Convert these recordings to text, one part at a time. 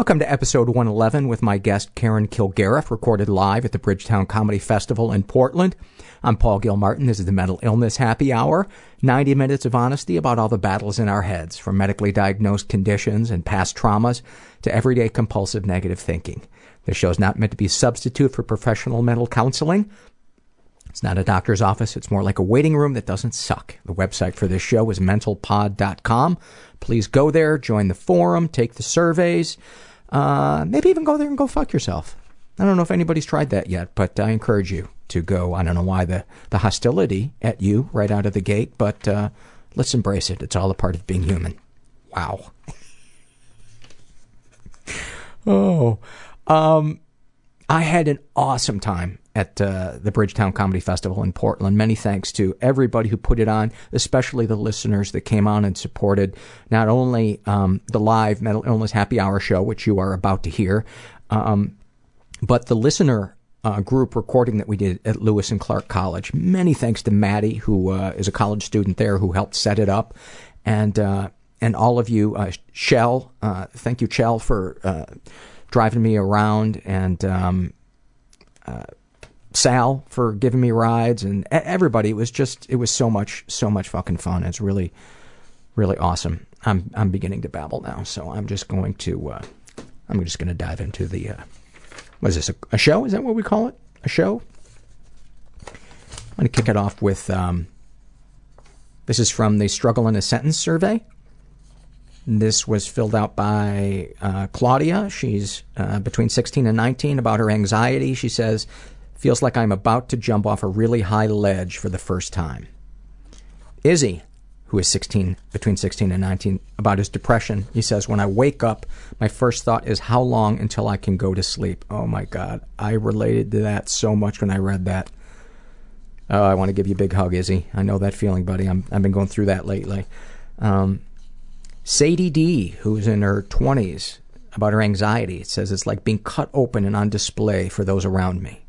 Welcome to episode 111 with my guest Karen Kilgariff, recorded live at the Bridgetown Comedy Festival in Portland. I'm Paul Gilmartin. This is the Mental Illness Happy Hour. 90 minutes of honesty about all the battles in our heads, from medically diagnosed conditions and past traumas to everyday compulsive negative thinking. This show is not meant to be a substitute for professional mental counseling. It's not a doctor's office. It's more like a waiting room that doesn't suck. The website for this show is mentalpod.com. Please go there, join the forum, take the surveys. Uh, maybe even go there and go fuck yourself. I don't know if anybody's tried that yet, but I encourage you to go. I don't know why the, the hostility at you right out of the gate, but uh, let's embrace it. It's all a part of being human. Wow. oh. Um, I had an awesome time at uh, the Bridgetown Comedy Festival in Portland. Many thanks to everybody who put it on, especially the listeners that came on and supported not only um, the live mental illness happy hour show, which you are about to hear, um, but the listener uh, group recording that we did at Lewis and Clark College. Many thanks to Maddie, who uh, is a college student there, who helped set it up, and uh, and all of you, uh, Shell. Uh, thank you, Shell, for uh, driving me around, and um, Sal for giving me rides, and everybody. It was just, it was so much, so much fucking fun. It's really, really awesome. I'm I'm beginning to babble now, so I'm just going to, uh, I'm just going to dive into the uh, what is this, a, a, show? Is that what we call it? A show? I'm going to kick it off with um, this is from the Struggle in a Sentence survey. This was filled out by uh, Claudia. She's uh, between 16 and 19. About her anxiety, she says, feels like I'm about to jump off a really high ledge for the first time. Izzy, who is 16, between 16 and 19, about his depression. He says, When I wake up, my first thought is how long until I can go to sleep. Oh my God. I related to that so much when I read that. Oh, I want to give you a big hug, Izzy. I know that feeling, buddy. I'm, I've been going through that lately. Um, Sadie D, who's in her 20s, about her anxiety. It says it's like being cut open and on display for those around me.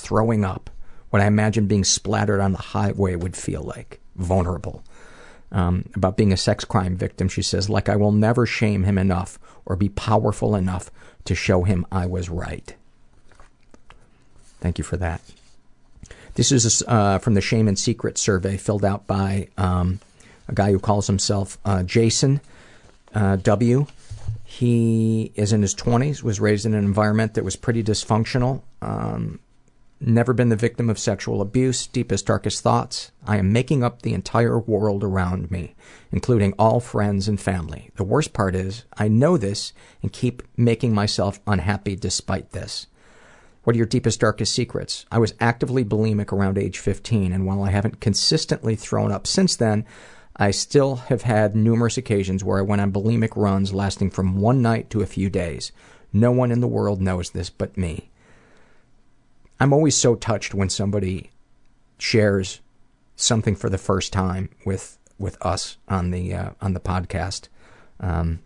Throwing up. What I imagine being splattered on the highway would feel like. Vulnerable um, about being a sex crime victim. She says, like I will never shame him enough or be powerful enough to show him I was right. Thank you for that. This is uh, from the Shame and Secret survey filled out by um, a guy who calls himself uh, Jason uh, W. He is in his 20s, was raised in an environment that was pretty dysfunctional. Um, Never been the victim of sexual abuse, deepest, darkest thoughts. I am making up the entire world around me, including all friends and family. The worst part is, I know this and keep making myself unhappy despite this. What are your deepest, darkest secrets? I was actively bulimic around age 15, and while I haven't consistently thrown up since then, I still have had numerous occasions where I went on bulimic runs lasting from one night to a few days. No one in the world knows this but me. I'm always so touched when somebody shares something for the first time with with us on the uh, on the podcast. Um,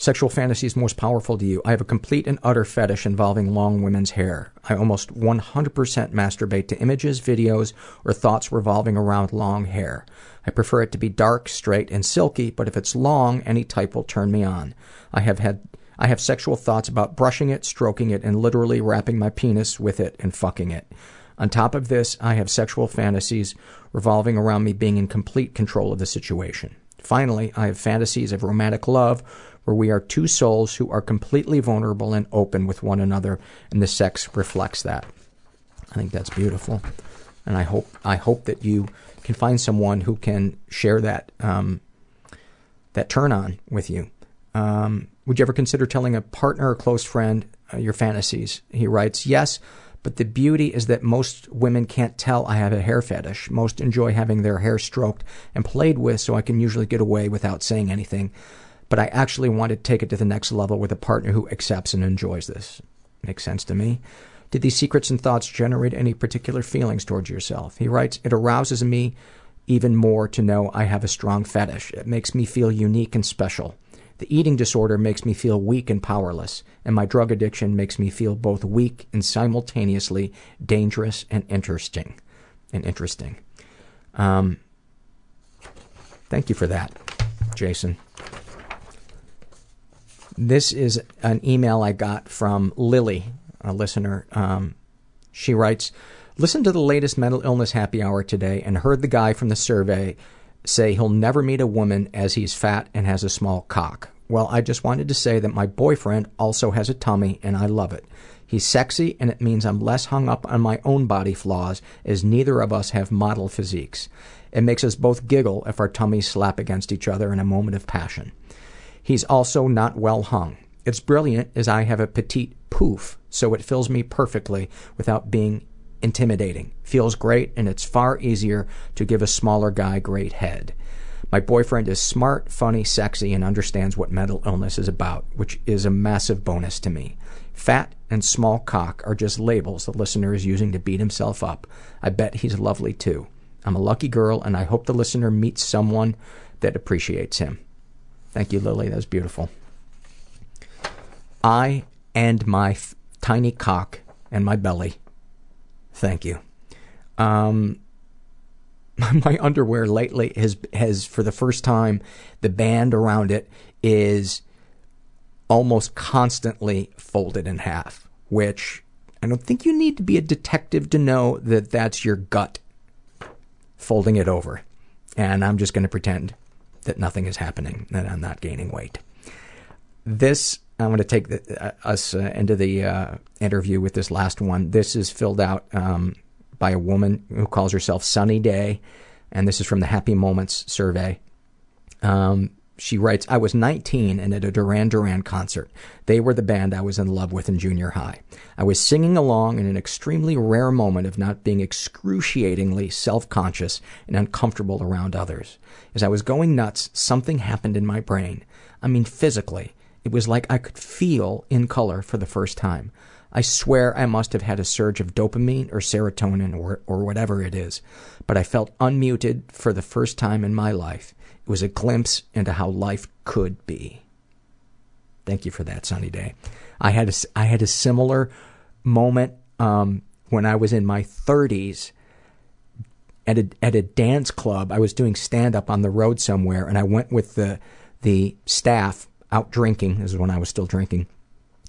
Sexual fantasies most powerful to you. I have a complete and utter fetish involving long women's hair. I almost 100% masturbate to images, videos, or thoughts revolving around long hair. I prefer it to be dark, straight, and silky, but if it's long, any type will turn me on. I have had I have sexual thoughts about brushing it, stroking it, and literally wrapping my penis with it and fucking it. On top of this, I have sexual fantasies revolving around me being in complete control of the situation. Finally, I have fantasies of romantic love where we are two souls who are completely vulnerable and open with one another, and the sex reflects that. I think that's beautiful, and I hope I hope that you can find someone who can share that um, that turn on with you. Um, would you ever consider telling a partner or close friend uh, your fantasies? He writes, yes. But the beauty is that most women can't tell I have a hair fetish. Most enjoy having their hair stroked and played with, so I can usually get away without saying anything but I actually want to take it to the next level with a partner who accepts and enjoys this. Makes sense to me. Did these secrets and thoughts generate any particular feelings towards yourself? He writes, It arouses me even more to know I have a strong fetish. It makes me feel unique and special. The eating disorder makes me feel weak and powerless, and my drug addiction makes me feel both weak and simultaneously dangerous and interesting. And interesting. Um, thank you for that, Jason. This is an email I got from Lily, a listener. Um, she writes, Listen to the latest mental illness happy hour today and heard the guy from the survey say he'll never meet a woman as he's fat and has a small cock. Well, I just wanted to say that my boyfriend also has a tummy and I love it. He's sexy and it means I'm less hung up on my own body flaws as neither of us have model physiques. It makes us both giggle if our tummies slap against each other in a moment of passion. He's also not well hung. It's brilliant as I have a petite poof, so it fills me perfectly without being intimidating. Feels great, and it's far easier to give a smaller guy great head. My boyfriend is smart, funny, sexy, and understands what mental illness is about, which is a massive bonus to me. Fat and small cock are just labels the listener is using to beat himself up. I bet he's lovely too. I'm a lucky girl, and I hope the listener meets someone that appreciates him. Thank you, Lily. That was beautiful. I and my f- tiny cock and my belly. Thank you. Um, my underwear lately has has for the first time the band around it is almost constantly folded in half, which I don't think you need to be a detective to know that that's your gut folding it over. And I'm just going to pretend that nothing is happening, that I'm not gaining weight. This, I'm going to take the, uh, us uh, into the uh, interview with this last one. This is filled out um, by a woman who calls herself Sunny Day, and this is from the Happy Moments survey. Um, she writes, I was 19 and at a Duran Duran concert. They were the band I was in love with in junior high. I was singing along in an extremely rare moment of not being excruciatingly self conscious and uncomfortable around others. As I was going nuts, something happened in my brain. I mean, physically. It was like I could feel in color for the first time. I swear I must have had a surge of dopamine or serotonin or, or whatever it is, but I felt unmuted for the first time in my life. It was a glimpse into how life could be. Thank you for that, Sunny Day. I had a, I had a similar moment um, when I was in my 30s at a, at a dance club. I was doing stand up on the road somewhere, and I went with the, the staff out drinking. This is when I was still drinking.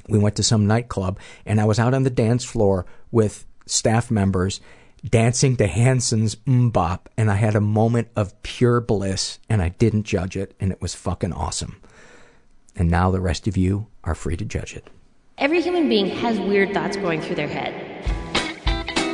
We went to some nightclub, and I was out on the dance floor with staff members, dancing to Hanson's MMMBop, and I had a moment of pure bliss, and I didn't judge it, and it was fucking awesome. And now the rest of you are free to judge it. Every human being has weird thoughts going through their head.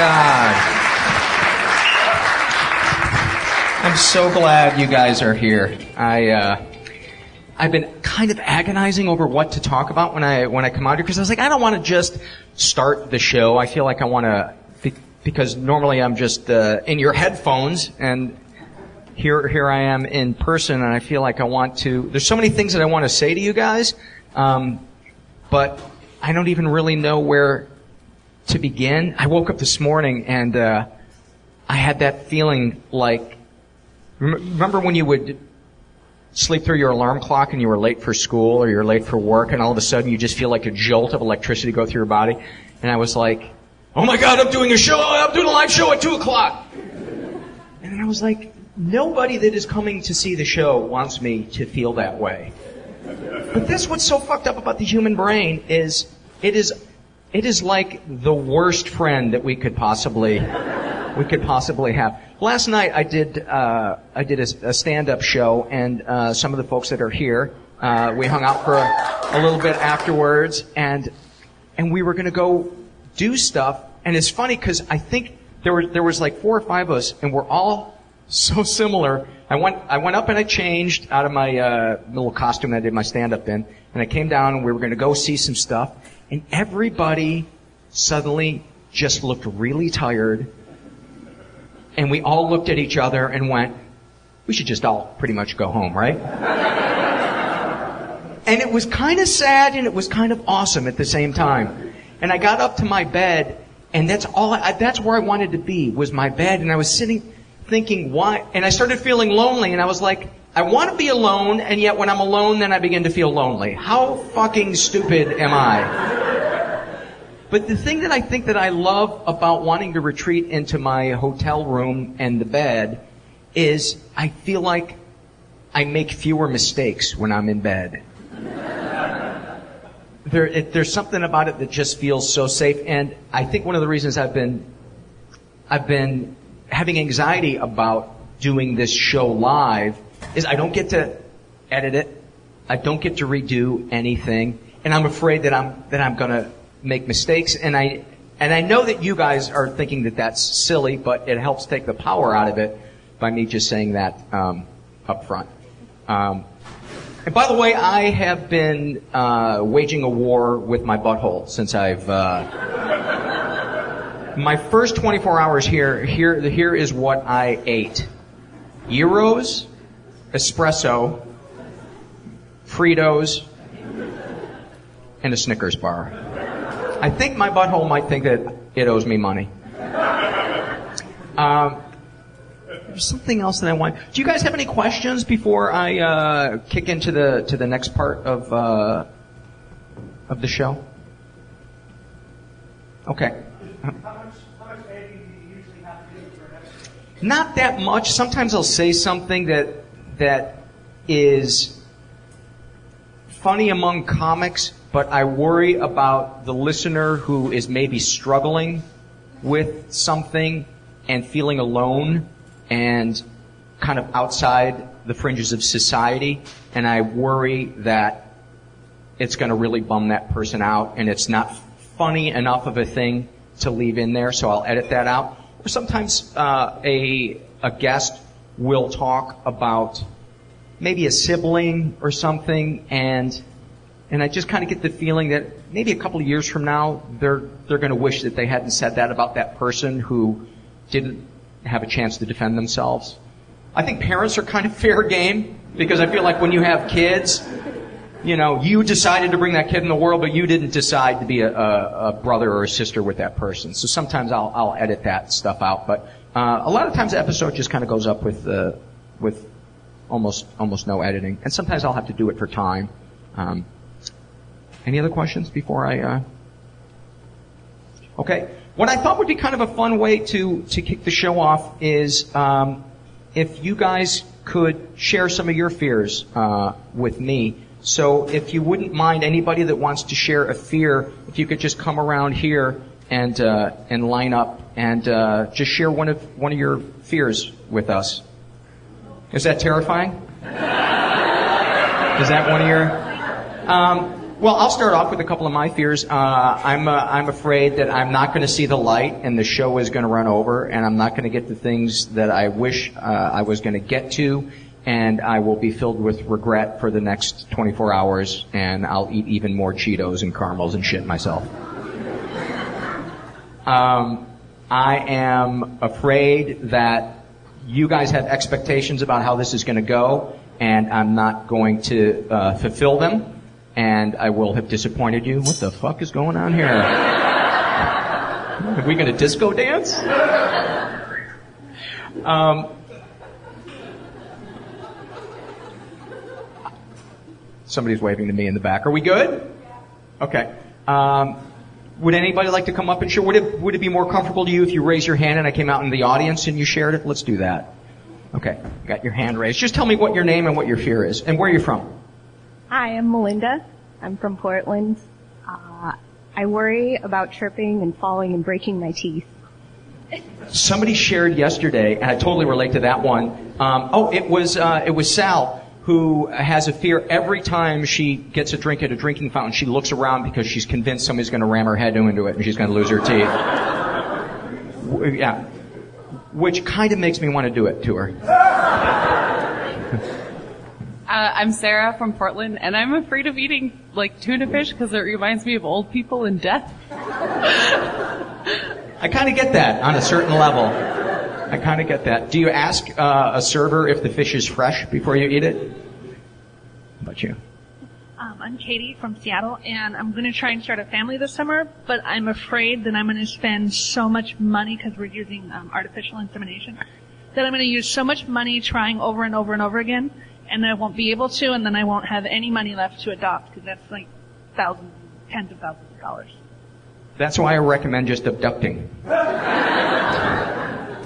God. I'm so glad you guys are here. I uh I've been kind of agonizing over what to talk about when I when I come out here because I was like I don't want to just start the show. I feel like I want to because normally I'm just uh, in your headphones and here here I am in person, and I feel like I want to. There's so many things that I want to say to you guys, um, but I don't even really know where to begin. I woke up this morning and uh, I had that feeling like. Remember when you would sleep through your alarm clock and you were late for school or you're late for work, and all of a sudden you just feel like a jolt of electricity go through your body, and I was like, "Oh my God, I'm doing a show! I'm doing a live show at two o'clock." And then I was like, nobody that is coming to see the show wants me to feel that way. But that's what's so fucked up about the human brain is it is it is like the worst friend that we could possibly we could possibly have. Last night I did uh, I did a, a stand-up show and uh, some of the folks that are here uh, we hung out for a, a little bit afterwards and and we were going to go do stuff. And it's funny because I think there were there was like four or five of us, and we're all so similar. I went I went up and I changed out of my uh, little costume that I did my stand up in, and I came down and we were going to go see some stuff, and everybody suddenly just looked really tired, and we all looked at each other and went, "We should just all pretty much go home, right?" And it was kind of sad and it was kind of awesome at the same time. And I got up to my bed and that's all I, that's where I wanted to be was my bed and I was sitting thinking why and I started feeling lonely and I was like I want to be alone and yet when I'm alone then I begin to feel lonely. How fucking stupid am I? But the thing that I think that I love about wanting to retreat into my hotel room and the bed is I feel like I make fewer mistakes when I'm in bed there, it, there's something about it that just feels so safe. And I think one of the reasons I've been, I've been having anxiety about doing this show live is I don't get to edit it. I don't get to redo anything. And I'm afraid that I'm, that I'm gonna make mistakes. And I, and I know that you guys are thinking that that's silly, but it helps take the power out of it by me just saying that, um, up front. Um, and by the way, I have been uh, waging a war with my butthole since I've. Uh, my first 24 hours here, here, here is what I ate: gyros, espresso, Fritos, and a Snickers bar. I think my butthole might think that it owes me money. Um, there's something else that I want. Do you guys have any questions before I uh, kick into the to the next part of uh, of the show? Okay. Not that much. Sometimes I'll say something that that is funny among comics, but I worry about the listener who is maybe struggling with something and feeling alone and kind of outside the fringes of society. And I worry that it's going to really bum that person out and it's not funny enough of a thing to leave in there, so I'll edit that out. Or sometimes uh, a a guest will talk about maybe a sibling or something, and and I just kind of get the feeling that maybe a couple of years from now they're they're going to wish that they hadn't said that about that person who didn't have a chance to defend themselves. I think parents are kind of fair game because I feel like when you have kids, you know, you decided to bring that kid in the world, but you didn't decide to be a, a, a brother or a sister with that person. So sometimes I'll, I'll edit that stuff out, but uh, a lot of times the episode just kind of goes up with the with almost almost no editing, and sometimes I'll have to do it for time. Um, any other questions before I? Uh... Okay. What I thought would be kind of a fun way to to kick the show off is um, if you guys could share some of your fears uh, with me. So if you wouldn't mind, anybody that wants to share a fear, if you could just come around here and uh, and line up and uh, just share one of one of your fears with us. Is that terrifying? Is that one of your? Um, well, I'll start off with a couple of my fears. Uh, I'm uh, I'm afraid that I'm not going to see the light, and the show is going to run over, and I'm not going to get the things that I wish uh, I was going to get to, and I will be filled with regret for the next 24 hours, and I'll eat even more Cheetos and caramels and shit myself. Um, I am afraid that you guys have expectations about how this is going to go, and I'm not going to uh, fulfill them and I will have disappointed you. What the fuck is going on here? Are we going to disco dance? Um, somebody's waving to me in the back. Are we good? Okay. Um, would anybody like to come up and share? Would it, would it be more comfortable to you if you raise your hand and I came out in the audience and you shared it? Let's do that. Okay. Got your hand raised. Just tell me what your name and what your fear is and where you're from. Hi, I'm Melinda. I'm from Portland. Uh, I worry about tripping and falling and breaking my teeth. Somebody shared yesterday, and I totally relate to that one. Um, oh, it was uh, it was Sal who has a fear every time she gets a drink at a drinking fountain. She looks around because she's convinced somebody's going to ram her head into it and she's going to lose her teeth. yeah, which kind of makes me want to do it to her. Uh, I'm Sarah from Portland, and I'm afraid of eating like tuna fish because it reminds me of old people and death. I kind of get that on a certain level. I kind of get that. Do you ask uh, a server if the fish is fresh before you eat it? How about you? Um, I'm Katie from Seattle, and I'm going to try and start a family this summer, but I'm afraid that I'm going to spend so much money because we're using um, artificial insemination that I'm going to use so much money trying over and over and over again and I won't be able to, and then I won't have any money left to adopt because that's like thousands, tens of thousands of dollars. That's why I recommend just abducting. Hi,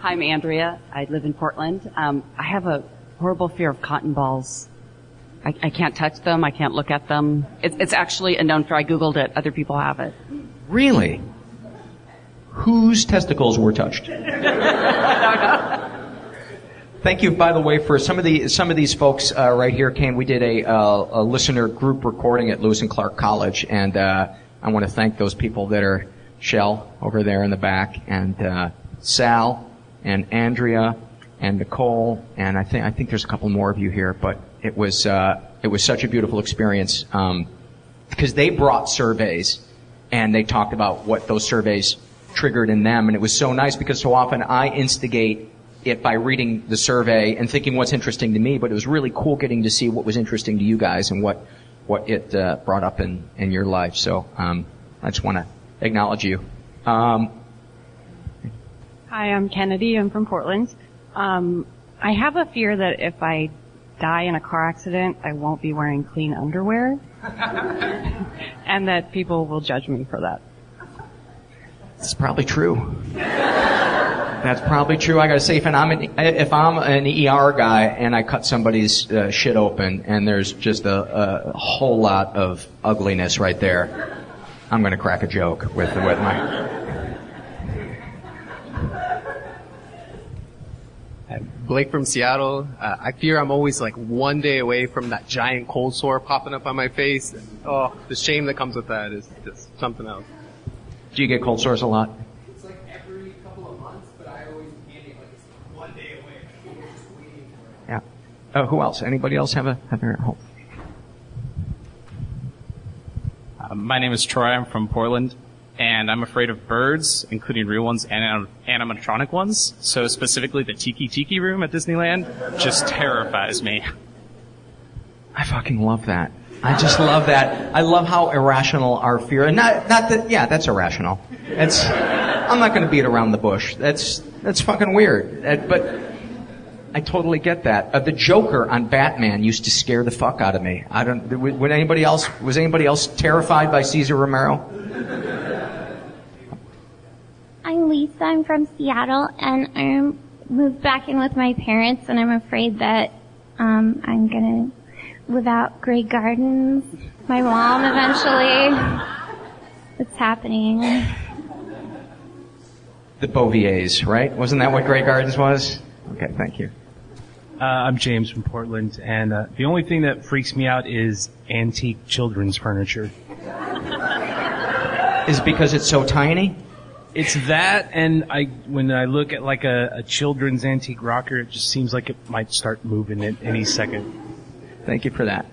I'm Andrea. I live in Portland. Um, I have a horrible fear of cotton balls. I, I can't touch them. I can't look at them. It's, it's actually a known. I googled it. Other people have it. Really? Whose testicles were touched? Thank you, by the way, for some of the some of these folks uh, right here came. We did a, uh, a listener group recording at Lewis and Clark College, and uh, I want to thank those people that are Shell over there in the back, and uh, Sal, and Andrea, and Nicole, and I think I think there's a couple more of you here. But it was uh, it was such a beautiful experience um, because they brought surveys, and they talked about what those surveys triggered in them, and it was so nice because so often I instigate it by reading the survey and thinking what's interesting to me, but it was really cool getting to see what was interesting to you guys and what what it uh, brought up in in your life. So um, I just want to acknowledge you. Um, Hi, I'm Kennedy. I'm from Portland. Um, I have a fear that if I die in a car accident, I won't be wearing clean underwear, and that people will judge me for that. It's probably true. That's probably true. I gotta say, if I'm an, if I'm an ER guy and I cut somebody's uh, shit open and there's just a, a whole lot of ugliness right there, I'm gonna crack a joke with with my. Blake from Seattle. Uh, I fear I'm always like one day away from that giant cold sore popping up on my face. Oh, the shame that comes with that is just something else. Do you get cold sores a lot? It's like every couple of months, but I always get it like it's one day away. Just waiting for it. Yeah. Uh, who else? Anybody else have a have a home? Uh, my name is Troy. I'm from Portland, and I'm afraid of birds, including real ones and animatronic ones. So specifically, the Tiki Tiki room at Disneyland just terrifies me. I fucking love that. I just love that. I love how irrational our fear, and not, not that, yeah, that's irrational. It's, I'm not gonna beat around the bush. That's, that's fucking weird. Uh, but I totally get that. Uh, the Joker on Batman used to scare the fuck out of me. I don't. Would anybody else? Was anybody else terrified by Cesar Romero? I'm Lisa. I'm from Seattle, and I moved back in with my parents, and I'm afraid that um, I'm gonna live out Grey Gardens. My mom eventually. It's happening. The Bouviers, right? Wasn't that what Grey Gardens was? Okay, thank you. Uh, I'm James from Portland, and uh, the only thing that freaks me out is antique children's furniture. Is it because it's so tiny? It's that, and I when I look at like a, a children's antique rocker, it just seems like it might start moving at any second. Thank you for that.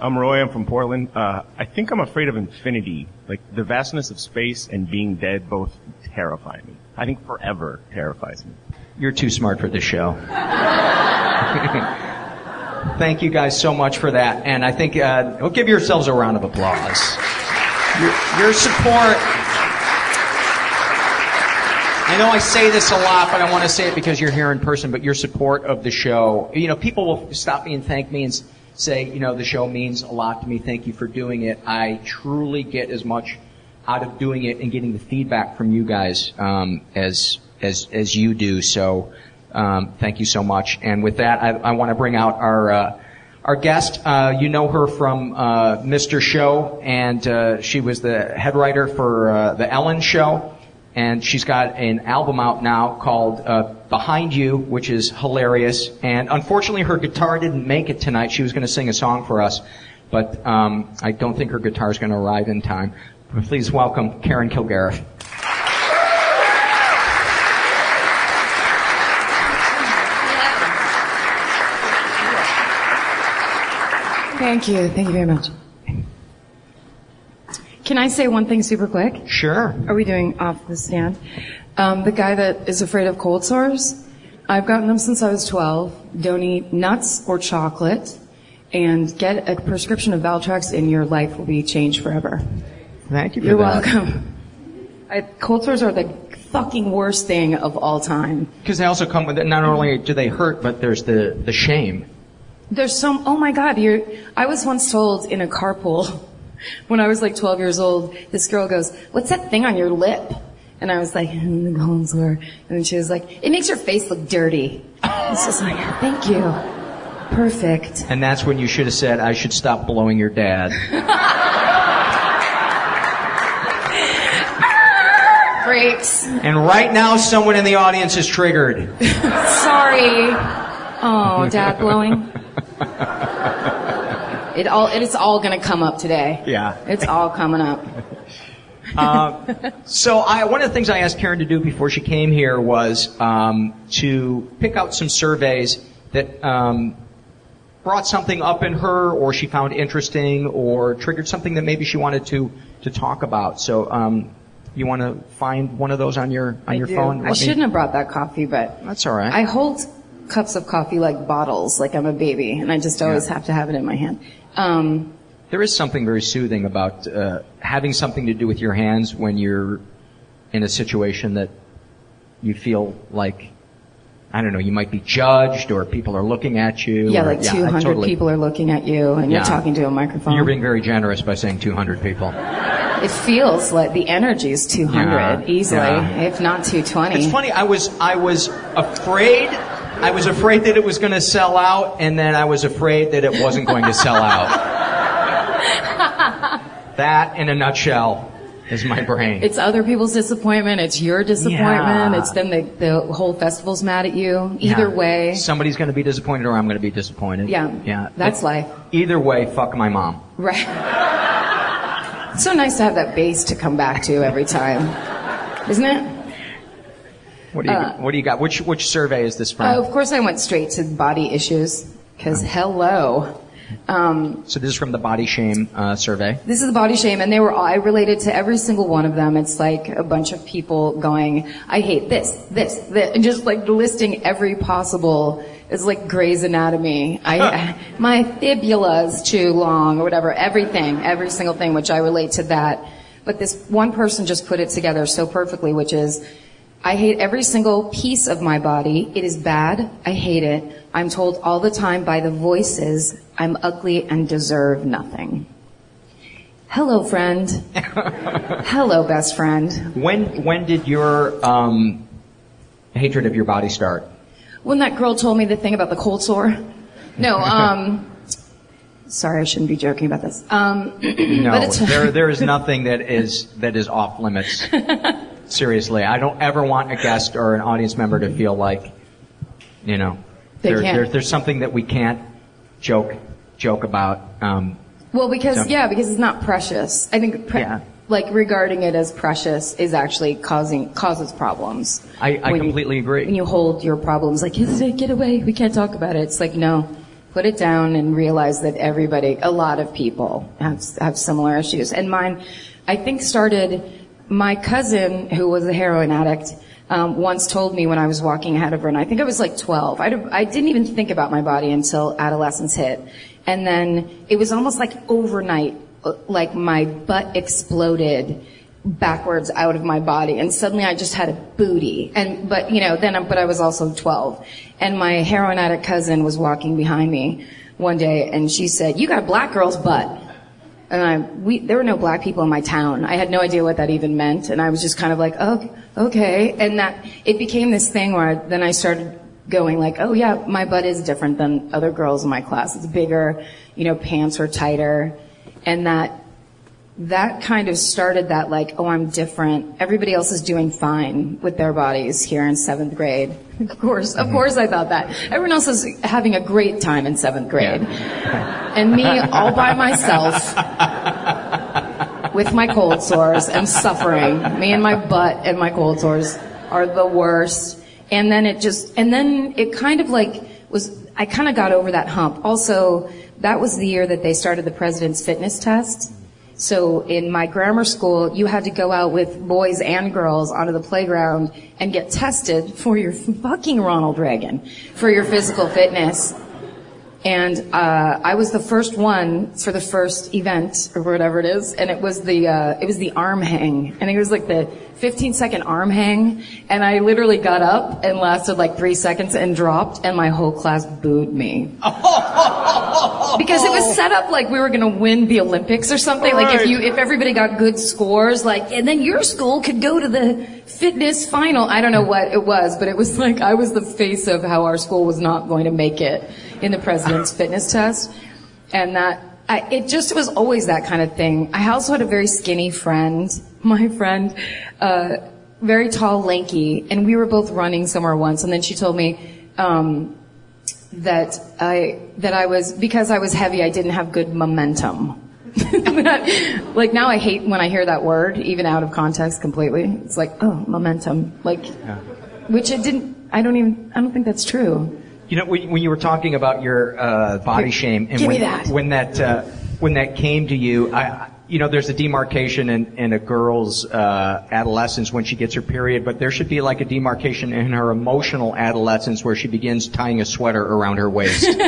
I'm Roy. I'm from Portland. Uh, I think I'm afraid of infinity. Like the vastness of space and being dead both terrify me. I think forever terrifies me. You're too smart for this show. Thank you guys so much for that, and I think uh, well, give yourselves a round of applause. Your, your support. I know I say this a lot, but I want to say it because you're here in person. But your support of the show, you know, people will stop me and thank me and say, you know, the show means a lot to me. Thank you for doing it. I truly get as much out of doing it and getting the feedback from you guys um, as as as you do. So, um, thank you so much. And with that, I, I want to bring out our. Uh, our guest, uh, you know her from uh, Mr. Show, and uh, she was the head writer for uh, the Ellen Show, and she's got an album out now called uh, Behind You, which is hilarious. And unfortunately, her guitar didn't make it tonight. She was going to sing a song for us, but um, I don't think her guitar is going to arrive in time. Please welcome Karen Kilgariff. Thank you. Thank you very much. Can I say one thing super quick? Sure. Are we doing off the stand? Um, the guy that is afraid of cold sores, I've gotten them since I was 12. Don't eat nuts or chocolate, and get a prescription of Valtrex, and your life will be changed forever. Thank you for You're that. welcome. I, cold sores are the fucking worst thing of all time. Because they also come with it. Not only do they hurt, but there's the the shame. There's some, oh my god, you're, I was once told in a carpool, when I was like 12 years old, this girl goes, what's that thing on your lip? And I was like, the cold sore. And then she was like, it makes your face look dirty. It's just like, thank you. Perfect. And that's when you should have said, "I should stop blowing your dad." Breaks. and right now, someone in the audience is triggered. Sorry. Oh, dad blowing. It all, it is all gonna come up today. Yeah. It's all coming up. Uh, so I, one of the things I asked Karen to do before she came here was um, to pick out some surveys that um, brought something up in her, or she found interesting, or triggered something that maybe she wanted to to talk about. So um, you want to find one of those on your on I your do. phone? I Let me- shouldn't have brought that coffee, but That's all right. I hold cups of coffee like bottles, like I'm a baby, and I just always have to have it in my hand. Um, There is something very soothing about uh, having something to do with your hands when you're in a situation that you feel like, I don't know, you might be judged or people are looking at you. yeah, or- like I 200 totally- people are looking at you, and Yeah. you're talking to a microphone. You're being very generous by saying 200 people. It feels like the energy is 200 Yeah, easily, yeah. if not 220. It's funny. I was I was afraid. I was afraid that it was going to sell out, and then I was afraid that it wasn't going to sell out. That, in a nutshell, is my brain. It's other people's disappointment. It's your disappointment. Yeah. It's then the, the whole festival's mad at you. Either Yeah. way, somebody's going to be disappointed, or I'm going to be disappointed. Yeah, yeah. that's life. Either way, fuck my mom. right? So nice to have that base to come back to every time, isn't it? What do you Uh, What do you got? Which Which survey is this from? Uh, of course, I went straight to body issues because hello. Um, so this is from the Body Shame uh, survey. This is the body shame, and they were all, I related to every single one of them. It's like a bunch of people going, I hate this, this, this, and just like listing every possible, it's like Grey's Anatomy. I, my fibula is too long, or whatever, everything, every single thing, which I relate to that. But this one person just put it together so perfectly, which is, I hate every single piece of my body. It is bad. I hate it. I'm told all the time by the voices I'm ugly and deserve nothing. Hello, friend. Hello, best friend. When when did your um, hatred of your body start? When that girl told me the thing about the cold sore. No, um, sorry, I shouldn't be joking about this. Um, No, there there is nothing that is that is off limits. Seriously, I don't ever want a guest or an audience member to feel like, you know, They there, can't. there- there's something that we can't joke joke about. Um, Well, because So- yeah, because it's not precious. I think pre- like regarding it as precious is actually causing causes problems. I, I When you- completely agree. When you hold your problems like "Get- get away, we can't talk about it. It's like no, put it down and realize that everybody, a lot of people have have similar issues. And mine, I think started. My cousin, who was a heroin addict, um, once told me when I was walking ahead of her, and I think I was like 12. I didn't even think about my body until adolescence hit. And then it was almost like overnight, uh, like my butt exploded backwards out of my body and suddenly I just had a booty and but you know then I- but I was also 12 and my heroin addict cousin was walking behind me one day and she said you got a black girl's butt and I we there were no black people in my town. I had no idea what that even meant and I was just kind of like oh okay. And that it became this thing where I, then I started going like oh yeah my butt is different than other girls in my class. It's bigger you know pants are tighter. And that that kind of started that like, oh, I'm different. Everybody else is doing fine with their bodies here in seventh grade. Of course, of mm-hmm. course I thought that. Everyone else is having a great time in seventh grade. And me all by myself with my cold sores and suffering. Me and my butt and my cold sores are the worst. And then it just, and then it kind of like was, I kind of got over that hump. Also, that was the year that they started the president's fitness test. So in my grammar school, you had to go out with boys and girls onto the playground and get tested for your fucking Ronald Reagan, for your physical fitness. And uh, I was the first one for the first event or whatever it is, and it was the uh, it was the arm hang, and it was like the 15 second arm hang, and I literally got up and lasted like three seconds and dropped, and my whole class booed me because it was set up like we were going to win the Olympics or something. Like if you if everybody got good scores, like and then your school could go to the fitness final. I don't know what it was, but it was like I was the face of how our school was not going to make it in the president's fitness test, and that. I, it just was always that kind of thing. I also had a very skinny friend, my friend, uh, very tall, lanky, and we were both running somewhere once, and then she told me, um, that I that I was because I was heavy I didn't have good momentum. like now I hate when I hear that word even out of context completely. It's like oh momentum like which it didn't I don't even I don't think that's true. You know, when, when you were talking about your uh, body shame, and when, that. when that uh, when that came to you, I, I- you know, there's a demarcation in, in a girl's uh, adolescence when she gets her period, but there should be like a demarcation in her emotional adolescence where she begins tying a sweater around her waist.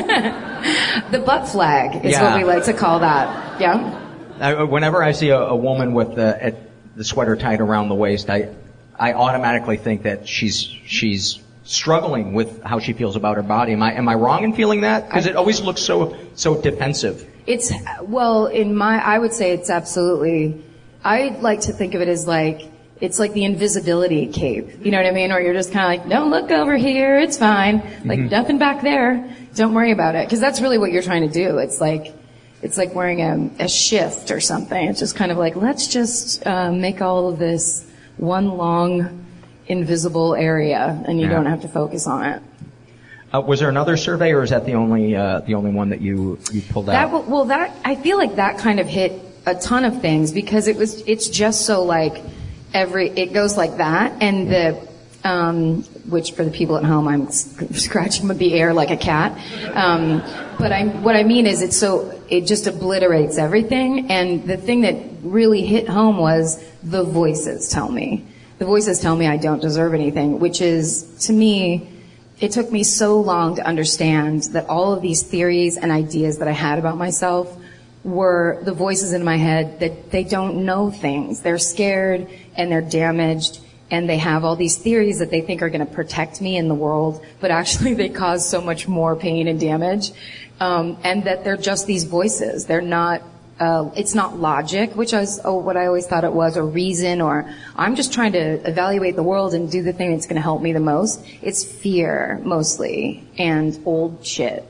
The butt flag is Yeah. what we like to call that. Yeah. I, whenever I see a, a woman with the, the sweater tied around the waist, I I automatically think that she's she's struggling with how she feels about her body. Am I am I wrong in feeling that? Because it always looks so so defensive. It's well, in my, I would say it's absolutely. I like to think of it as like it's like the invisibility cape. You know what I mean? Or you're just kind of like, don't look over here, it's fine. Like Mm-hmm. nothing back there. Don't worry about it, because that's really what you're trying to do. It's like. It's like wearing a, a shift or something. It's just kind of like, let's just uh, make all of this one long, invisible area, and you Yeah. don't have to focus on it. Uh, was there another survey, or is that the only uh, the only one that you you pulled out? w- well, that I feel like that kind of hit a ton of things because it was it's just so like every it goes like that and the um, which for the people at home I'm scratching the air like a cat. Um, but I what I mean is it's so it just obliterates everything and the thing that really hit home was the voices tell me. The voices tell me I don't deserve anything, which is to me it took me so long to understand that all of these theories and ideas that I had about myself were the voices in my head that they don't know things. They're scared and they're damaged and they have all these theories that they think are going to protect me in the world, but actually they cause so much more pain and damage, um, and that they're just these voices. They're not. Uh, it's not logic, which is oh, what I always thought it was, or reason, or I'm just trying to evaluate the world and do the thing that's going to help me the most. It's fear mostly and old shit.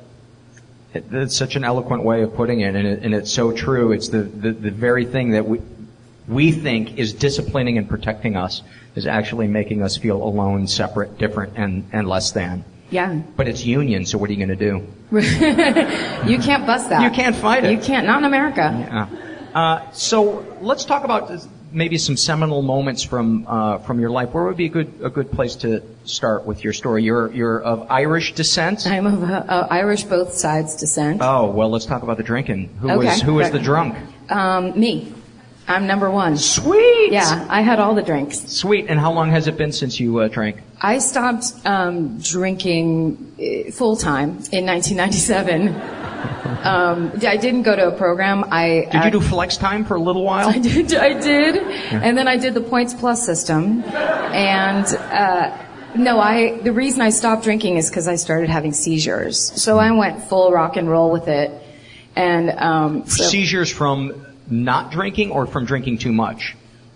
It, that's such an eloquent way of putting it and, it, and it's so true. It's the, the, the very thing that we, we think is disciplining and protecting us is actually making us feel alone, separate, different, and, and less than. Yeah. But it's union, so what are you going to do? you can't bust that. You can't fight it. You can't. Not in America. Yeah. Uh, so let's talk about this- maybe some seminal moments from uh, from your life. Where would be a good a good place to start with your story? You're you're of Irish descent. I'm of uh, uh, Irish both sides descent. Oh well, let's talk about the drinking. Who Okay. was who was the drunk? Um, me. I'm number one. Sweet. Yeah, I had all the drinks. Sweet. And how long has it been since you uh, drank? I stopped um, drinking full time in 1997. um, I didn't go to a program. I Did you do flex time for a little while? I did. I did. And then I did the points plus system. And uh, no, I. The reason I stopped drinking is because I started having seizures. So I went full rock and roll with it. And um, so, Seizures from not drinking or from drinking too much?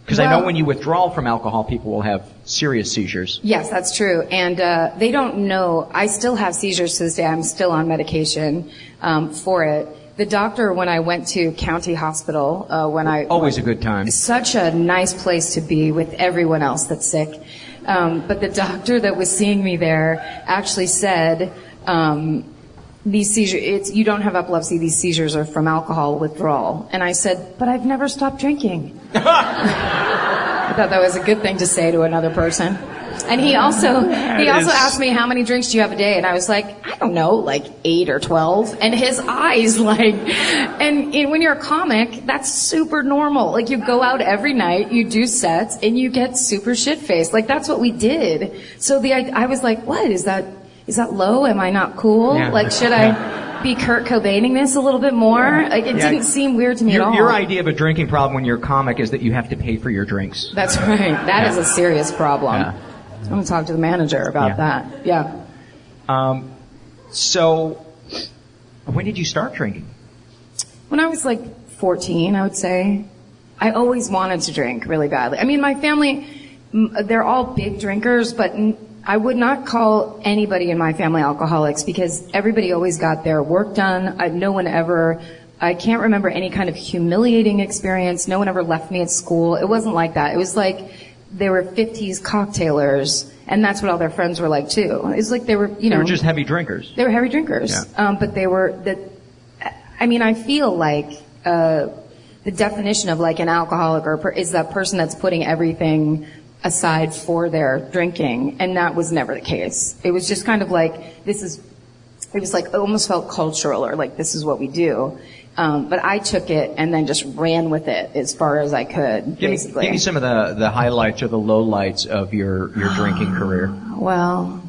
Because I know when you withdraw from alcohol, people will have serious seizures. Yes, that's true. And uh, they don't know. I still have seizures to this day. I'm still on medication um, for it. The doctor, when I went to county hospital, uh, when I Always a good time. such a nice place to be with everyone else that's sick. Um, but the doctor that was seeing me there actually said, um, "These seizures, it's, you don't have epilepsy. These seizures are from alcohol withdrawal." And I said, "But I've never stopped drinking." I thought that was a good thing to say to another person. And he also, he also asked me how many drinks do you have a day, and I was like, I don't know, like eight or twelve. And his eyes like, and, and when you're a comic, that's super normal. Like you go out every night, you do sets, and you get super shit faced. Like that's what we did. So the I, I was like, what is that? Is that low? Am I not cool? Yeah. Like should I be Kurt Cobaining this a little bit more? Like it Yeah. didn't seem weird to me Your, at all. your idea of a drinking problem when you're a comic is that you have to pay for your drinks. That's right. That is a serious problem. Yeah. I'm gonna talk to the manager about Yeah. that. Yeah. Um, so, when did you start drinking? When I was like 14, I would say, I always wanted to drink really badly. I mean, my family, they're all big drinkers, but I would not call anybody in my family alcoholics because everybody always got their work done. I, no one ever, I can't remember any kind of humiliating experience. No one ever left me at school. It wasn't like that. It was like they were 50s cocktailers, and that's what all their friends were like too. It was like they were, you know, they were just heavy drinkers. they were heavy drinkers, Yeah. um, but they were the. I mean, I feel like uh, the definition of like an alcoholic or per- is that person that's putting everything aside for their drinking, and that was never the case. It was just kind of like this is. It was like it almost felt cultural, or like this is what we do. Um, but I took it and then just ran with it as far as I could, Give me, give me some of the, the highlights or the lowlights of your, your drinking career. Well,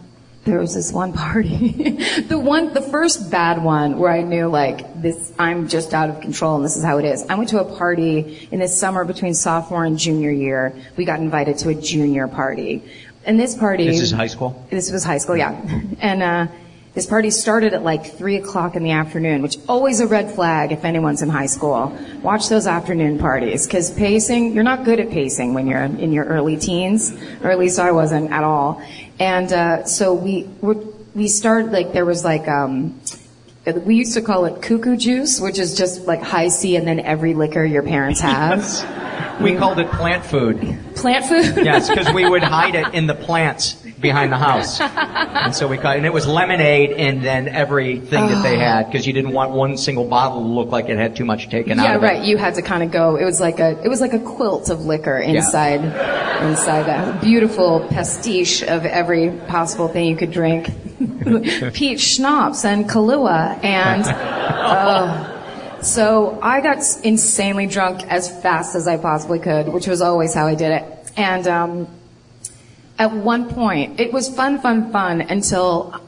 there was this one party. the one, the first bad one where I knew like this, I'm just out of control and this is how it is. I went to a party in the summer between sophomore and junior year. We got invited to a junior party. And this party. This is high school? This was high school, yeah. And, uh, this party started at like three o'clock in the afternoon, which always a red flag if anyone's in high school. Watch those afternoon parties, because pacing, you're not good at pacing when you're in your early teens, or at least I wasn't at all. And uh, so we we we started like there was like um, we used to call it cuckoo juice, which is just like Hi-C and then every liquor your parents have. We called it plant food. Plant food. Yes, because we would hide it in the plants behind the house. And so we cut, and it was lemonade and then everything that they had, because you didn't want one single bottle to look like it had too much taken out Yeah, of it. right. You had to kind of go. It was like a it was like a quilt of liquor inside inside that beautiful pastiche of every possible thing you could drink. Peach schnapps and Kahlua and oh. So I got insanely drunk as fast as I possibly could, which was always how I did it. And um, at one point, it was fun, fun, fun until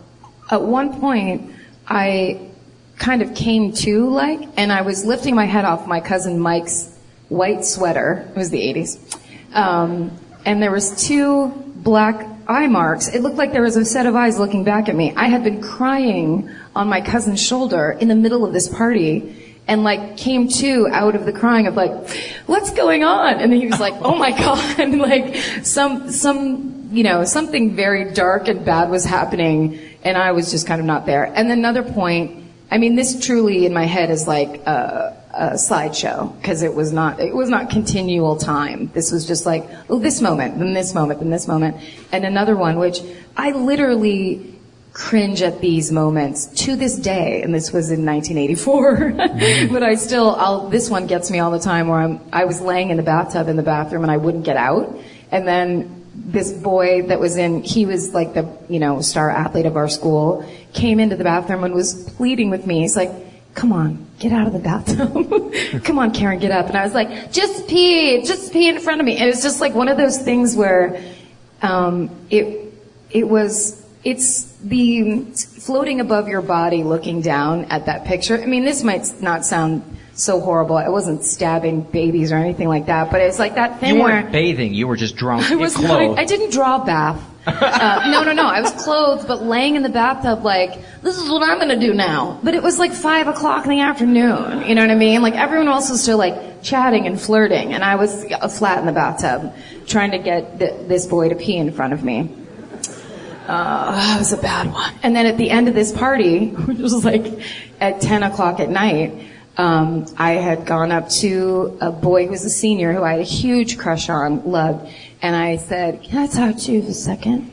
at one point I kind of came to like, and I was lifting my head off my cousin Mike's white sweater. It was the 80s. Um, and there was two black eye marks. It looked like there was a set of eyes looking back at me. I had been crying on my cousin's shoulder in the middle of this party and like came to out of the crying of like, what's going on? And he was like, oh my god, and like some, some, you know, something very dark and bad was happening and I was just kind of not there. And another point, I mean, this truly in my head is like a, a slideshow because it was not, it was not continual time. This was just like, oh, this moment, then this moment, then this moment. And another one, which I literally, cringe at these moments to this day, and this was in 1984. but I still, I'll, this one gets me all the time where I'm, I was laying in the bathtub in the bathroom and I wouldn't get out, and then this boy that was in, he was like the, you know, star athlete of our school, came into the bathroom and was pleading with me. He's like, come on, get out of the bathroom. come on, Karen, get up. And I was like, just pee, just pee in front of me. And it was just like one of those things where, um, it, it was, it's the floating above your body looking down at that picture. I mean, this might not sound so horrible. I wasn't stabbing babies or anything like that, but it's like that thing You weren't bathing. You were just drunk. I was not, clothes. I didn't draw a bath. Uh, no, no, no. I was clothed, but laying in the bathtub like, this is what I'm gonna do now. But it was like five o'clock in the afternoon. You know what I mean? Like everyone else was still like chatting and flirting, and I was uh, flat in the bathtub trying to get th- this boy to pee in front of me. Uh, that was a bad one. And then at the end of this party, which was like at 10 o'clock at night, um, I had gone up to a boy who was a senior who I had a huge crush on, loved, and I said, can I talk to you for a second?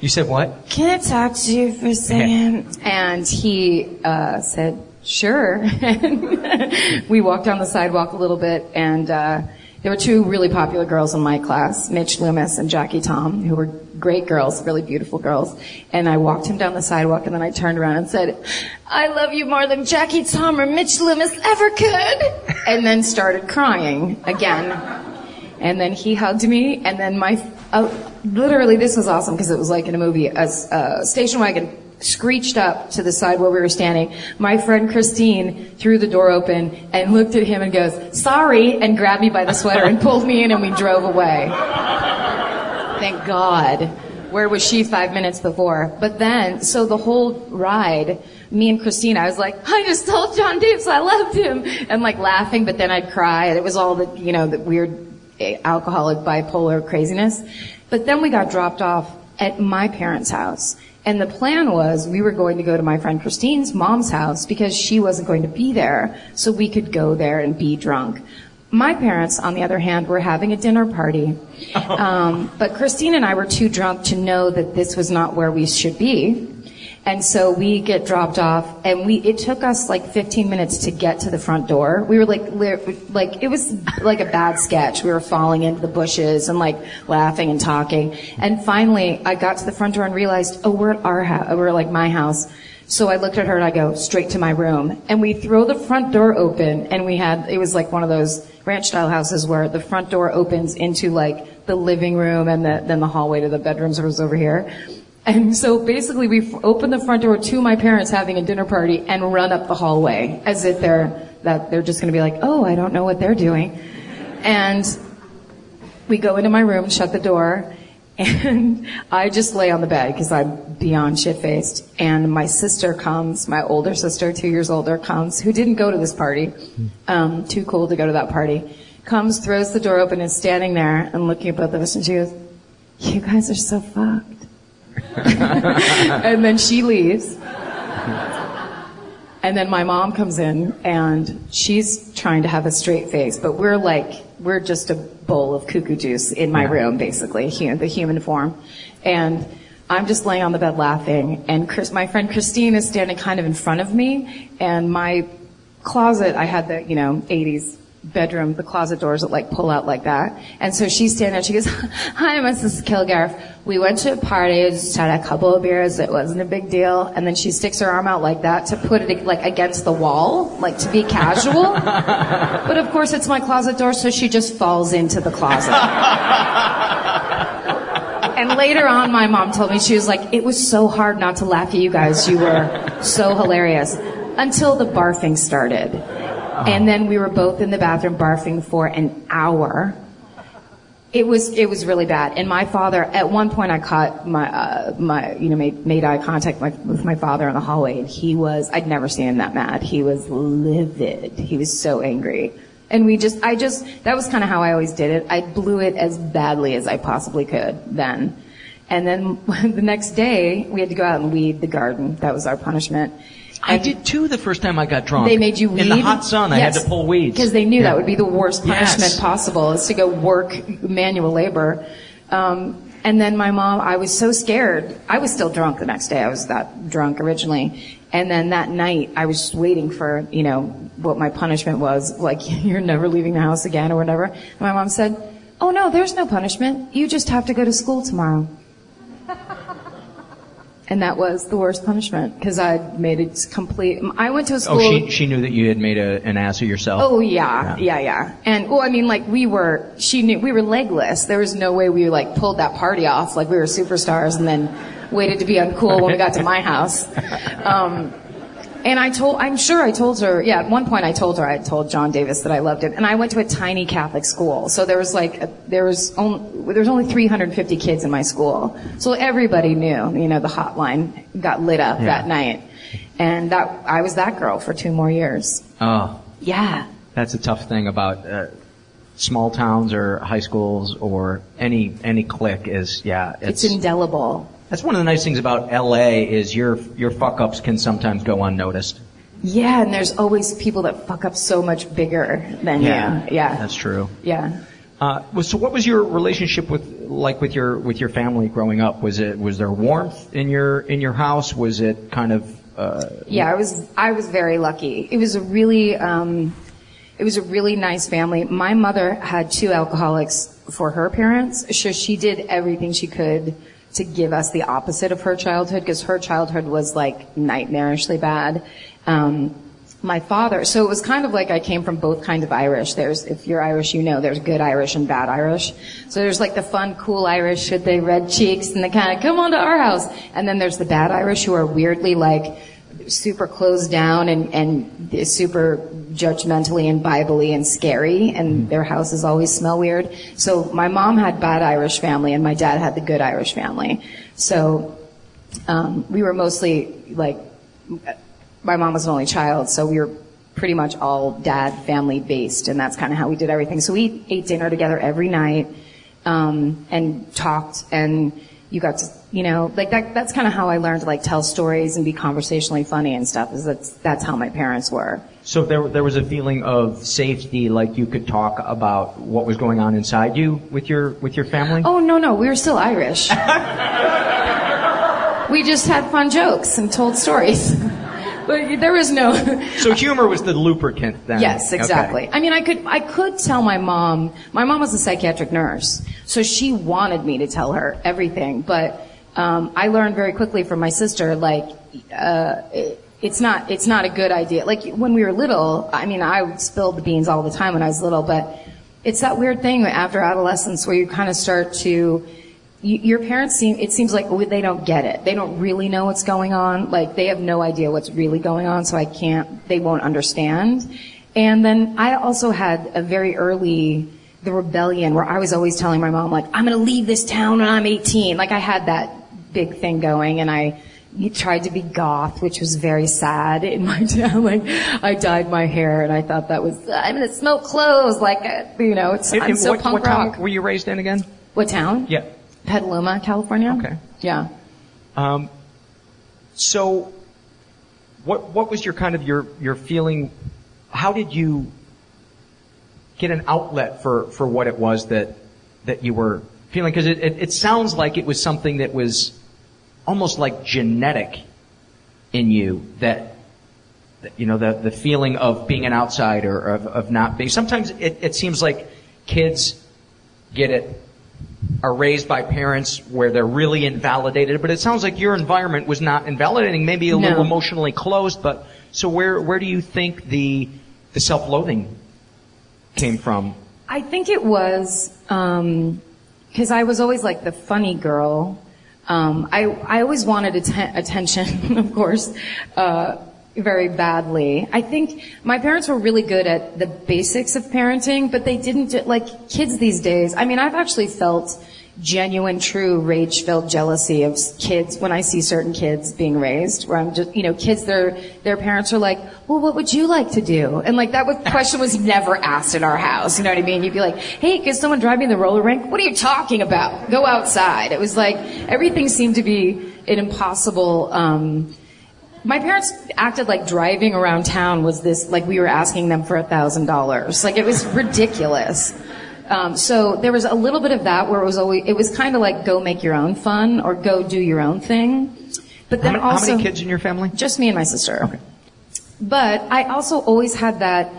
You said what? Can I talk to you for a second? and he uh, said, sure. we walked down the sidewalk a little bit, and uh, there were two really popular girls in my class, Mitch Loomis and Jackie Tom, who were great girls, really beautiful girls. And I walked him down the sidewalk, and then I turned around and said, I love you more than Jackie Tom or Mitch Loomis ever could. And then started crying again. And then he hugged me, and then my, uh, literally this was awesome because it was like in a movie, a, a station wagon screeched up to the side where we were standing. My friend Christine threw the door open and looked at him and goes, sorry, and grabbed me by the sweater and pulled me in and we drove away. Thank God. Where was she five minutes before? But then, so the whole ride, me and Christine, I was like, I just told John Davis I loved him, and like laughing, but then I'd cry. And It was all the, you know, the weird eh, alcoholic bipolar craziness. But then we got dropped off at my parents' house. And the plan was we were going to go to my friend Christine's mom's house because she wasn't going to be there, so we could go there and be drunk. My parents, on the other hand, were having a dinner party. Um, but Christine and I were too drunk to know that this was not where we should be. And so we get dropped off and we, it took us like 15 minutes to get to the front door. We were like, like, it was like a bad sketch. We were falling into the bushes and like laughing and talking. And finally I got to the front door and realized, oh, we're at our house, we're like my house. So I looked at her and I go straight to my room and we throw the front door open and we had, it was like one of those ranch style houses where the front door opens into like the living room and the, then the hallway to the bedrooms was over here. And so basically we open the front door to my parents having a dinner party and run up the hallway as if they're, that they're just gonna be like, oh, I don't know what they're doing. And we go into my room, shut the door, and I just lay on the bed because I'm beyond shit faced. And my sister comes, my older sister, two years older, comes, who didn't go to this party, um, too cool to go to that party, comes, throws the door open, and is standing there and looking at both of us, and she goes, "You guys are so fucked." and then she leaves. And then my mom comes in and she's trying to have a straight face, but we're like, we're just a bowl of cuckoo juice in my room, basically, the human form. And I'm just laying on the bed laughing and Chris, my friend Christine is standing kind of in front of me and my closet, I had the, you know, 80s bedroom, the closet doors that like pull out like that. And so she's standing there, she goes, hi, Mrs. Kilgariff. We went to a party, just had a couple of beers, it wasn't a big deal. And then she sticks her arm out like that to put it like against the wall, like to be casual. but of course it's my closet door, so she just falls into the closet. And later on, my mom told me, she was like, it was so hard not to laugh at you guys. You were so hilarious. Until the barfing started. And then we were both in the bathroom barfing for an hour. It was it was really bad. And my father, at one point, I caught my uh, my you know made made eye contact my, with my father in the hallway, and he was I'd never seen him that mad. He was livid. He was so angry. And we just I just that was kind of how I always did it. I blew it as badly as I possibly could then. And then the next day, we had to go out and weed the garden. That was our punishment. I did too the first time I got drunk. They made you weed in the hot sun. I had to pull weeds because they knew Yeah. that would be the worst punishment Yes. possible is to go work manual labor. Um, and then my mom, I was so scared. I was still drunk the next day. I was that drunk originally. And then that night, I was just waiting for, you know, what my punishment was. Like, you're never leaving the house again or whatever. And my mom said, Oh no, there's no punishment. You just have to go to school tomorrow. And that was the worst punishment because I made it complete. I went to a school. Oh, she she knew that you had made a, an ass of yourself. Oh yeah, yeah, yeah. And well, I mean, like we were, she knew we were legless. There was no way we like pulled that party off like we were superstars and then waited to be uncool when we got to my house. Um, and I told, I'm sure I told her, yeah, at one point I told her I told John Davis that I loved it. And I went to a tiny Catholic school. So there was like, a, there was only, there was only 350 kids in my school. So everybody knew, you know, the hotline got lit up Yeah. that night. And that, I was that girl for two more years. Oh, Yeah. that's a tough thing about uh, small towns or high schools or any any clique is yeah. It's indelible. That's one of the nice things about LA is your your fuck ups can sometimes go unnoticed. Yeah, and there's always people that fuck up so much bigger than you. Yeah. that's true. Yeah. Uh, so what was your relationship with like with your with your family growing up? Was it was there warmth in your in your house? Was it kind of uh, Yeah, I was I was very lucky. It was a really um, it was a really nice family. My mother had two alcoholics for her parents, so she did everything she could to give us the opposite of her childhood because her childhood was like nightmarishly bad. Um, my father, so it was kind of like I came from both kinds of Irish. There's, if you're Irish, you know, there's good Irish and bad Irish. So there's like the fun, cool Irish with the red cheeks and the kind of, come on to our house. And then there's the bad Irish who are weirdly like, super closed down and, and super judgmentally and biblically and scary and their houses always smell weird. So my mom had bad Irish family and my dad had the good Irish family. So um, we were mostly like my mom was an only child, so we were pretty much all dad family based, and that's kind of how we did everything. So we ate dinner together every night um, and talked, and you got to, you know, like that. That's kind of how I learned to like tell stories and be conversationally funny and stuff. Is that's that's how my parents were. So there, there was a feeling of safety, like you could talk about what was going on inside you with your with your family. Oh no, no, we were still Irish. we just had fun jokes and told stories. but there was no. So humor was the lubricant then. Yes, exactly. Okay. I mean, I could, I could tell my mom, my mom was a psychiatric nurse, so she wanted me to tell her everything, but, um, I learned very quickly from my sister, like, uh, it, it's not, it's not a good idea. Like, when we were little, I mean, I spilled the beans all the time when I was little, but it's that weird thing after adolescence where you kind of start to, your parents seem, it seems like they don't get it. They don't really know what's going on. Like, they have no idea what's really going on, so I can't, they won't understand. And then I also had a very early, the rebellion where I was always telling my mom, like, I'm gonna leave this town when I'm 18. Like, I had that big thing going and I, tried to be goth, which was very sad in my town. Like, I dyed my hair and I thought that was, I'm gonna smoke clothes, like, uh, you know, it's, In- I'm so what, punk what town rock. were you raised in again? What town? Yeah. Petaluma, California. Okay. Yeah. Um, so, what what was your kind of your your feeling? How did you get an outlet for for what it was that that you were feeling? Because it, it it sounds like it was something that was almost like genetic in you that. that, You know the the feeling of being an outsider, of of not being. Sometimes it, it seems like kids get it are raised by parents where they're really invalidated, but it sounds like your environment was not invalidating, maybe a No. little emotionally closed, but so where where do you think the the self-loathing came from? I think it was because I was always like the funny girl. Um, I I always wanted atten- attention, of course, uh, very badly. I think my parents were really good at the basics of parenting, but they didn't like kids these days. I mean, I've actually felt genuine, true, rage-filled jealousy of kids when I see certain kids being raised, where I'm just, you know, kids, their their parents are like, "Well, what would you like to do?" And like that question was never asked in our house. You know what I mean? You'd be like, "Hey, could someone drive me the roller rink?" What are you talking about? Go outside. It was like everything seemed to be an impossible. Um, my parents acted like driving around town was this like we were asking them for a thousand dollars like it was ridiculous um, so there was a little bit of that where it was always it was kind of like go make your own fun or go do your own thing but then how, many, also how many kids in your family? just me and my sister okay. but i also always had that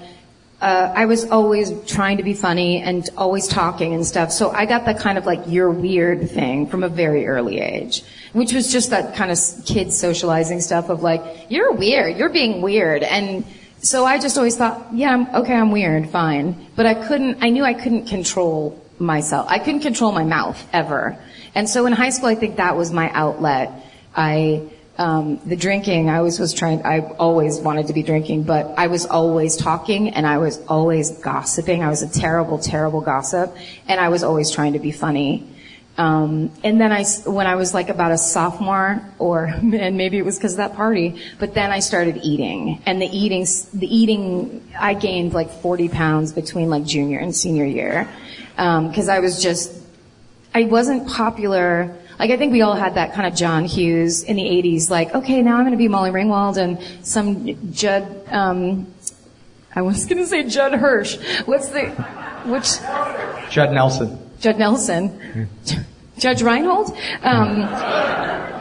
uh, I was always trying to be funny and always talking and stuff. So I got that kind of like you're weird thing from a very early age, which was just that kind of kid socializing stuff of like you're weird, you're being weird, and so I just always thought, yeah, I'm, okay, I'm weird, fine, but I couldn't. I knew I couldn't control myself. I couldn't control my mouth ever, and so in high school, I think that was my outlet. I um, the drinking, I always was trying, I always wanted to be drinking, but I was always talking and I was always gossiping. I was a terrible, terrible gossip and I was always trying to be funny. Um, and then I, when I was like about a sophomore or, and maybe it was because of that party, but then I started eating and the eating, the eating, I gained like 40 pounds between like junior and senior year. Um, cause I was just, I wasn't popular. Like I think we all had that kind of John Hughes in the 80s, like, okay, now I'm going to be Molly Ringwald and some Judd, um, I was going to say Judd Hirsch. What's the, which, Judd Nelson. Judd Nelson? Judge Reinhold? Um,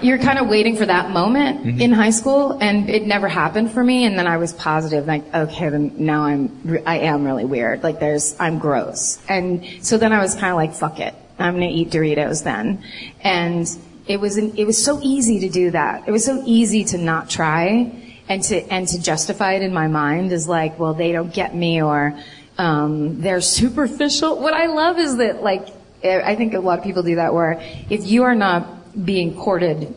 you're kind of waiting for that moment in high school, and it never happened for me. And then I was positive, like, okay, then now I'm, I am really weird. Like, there's, I'm gross. And so then I was kind of like, fuck it, I'm gonna eat Doritos then. And it was, an, it was so easy to do that. It was so easy to not try and to and to justify it in my mind as like, well, they don't get me or um, they're superficial. What I love is that like I think a lot of people do that where if you are not being courted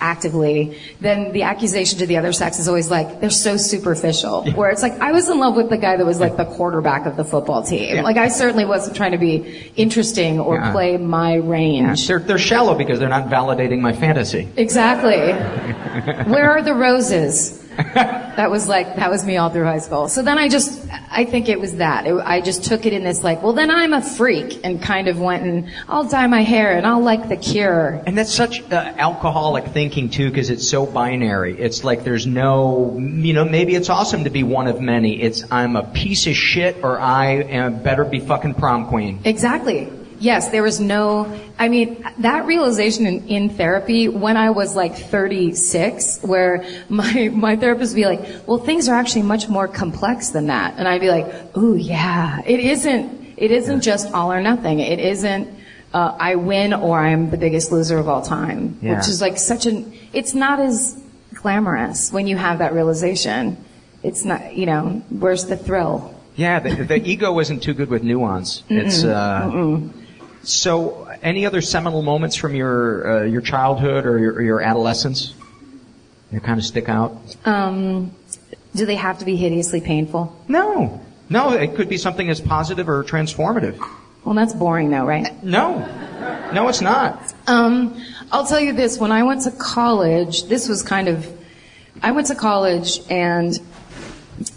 actively, then the accusation to the other sex is always like they're so superficial. Where it's like I was in love with the guy that was like the quarterback of the football team. Like I certainly wasn't trying to be interesting or Yeah. play my range. They're, they're shallow because they're not validating my fantasy. Exactly. Where are the roses? That was like, that was me all through high school. So then I just, I think it was that. It, I just took it in this like, well then I'm a freak and kind of went and I'll dye my hair and I'll like the cure. And that's such uh, alcoholic thinking too, because it's so binary. It's like there's no, you know, maybe it's awesome to be one of many. It's I'm a piece of shit, or I am better be fucking prom queen. Exactly. Yes, there was no, I mean, that realization in, in therapy when I was like 36, where my, my therapist would be like, well, things are actually much more complex than that. And I'd be like, ooh, yeah, it isn't, it isn't just all or nothing. It isn't, uh, I win or I'm the biggest loser of all time, Yeah. which is like such an, it's not as glamorous when you have that realization. It's not, you know, where's the thrill? Yeah, the, the ego isn't too good with nuance. It's Mm-mm. uh, Mm-mm. So. Any other seminal moments from your uh, your childhood or your, or your adolescence that kind of stick out? Um, do they have to be hideously painful? No, no. It could be something as positive or transformative. Well, that's boring though, right? No, no, it's not. Um, I'll tell you this. When I went to college, this was kind of, I went to college and,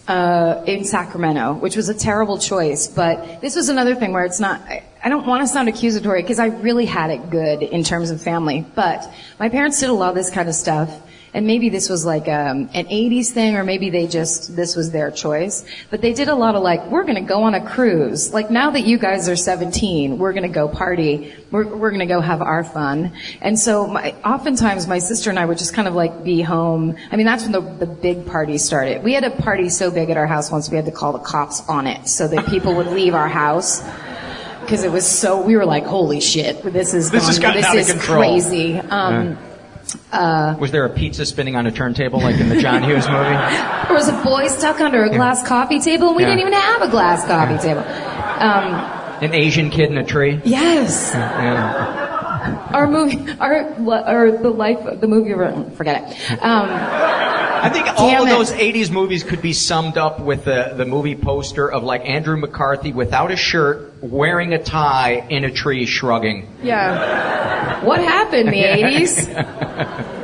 uh, in Sacramento, which was a terrible choice, but this was another thing where it's not, I, don't want to sound accusatory because I really had it good in terms of family, but my parents did a lot of this kind of stuff. And maybe this was like um, an 80s thing, or maybe they just, this was their choice. But they did a lot of like, we're going to go on a cruise. Like now that you guys are 17, we're going to go party. We're, we're going to go have our fun. And so my, oftentimes my sister and I would just kind of like be home. I mean, that's when the, the big parties started. We had a party so big at our house once we had to call the cops on it so that people would leave our house. Because it was so, we were like, holy shit, this is This gone- gotten this out is control. crazy. Um, uh, Was there a pizza spinning on a turntable like in the John Hughes movie? There was a boy stuck under a glass coffee table, and we Yeah. didn't even have a glass coffee table. Um, An Asian kid in a tree? yes, Yeah. our movie, our or the life, the movie. Forget it. Um, I think all of it. those 80s movies could be summed up with the, the movie poster of like Andrew McCarthy without a shirt, wearing a tie, in a tree, shrugging. Yeah. What happened in the 80s?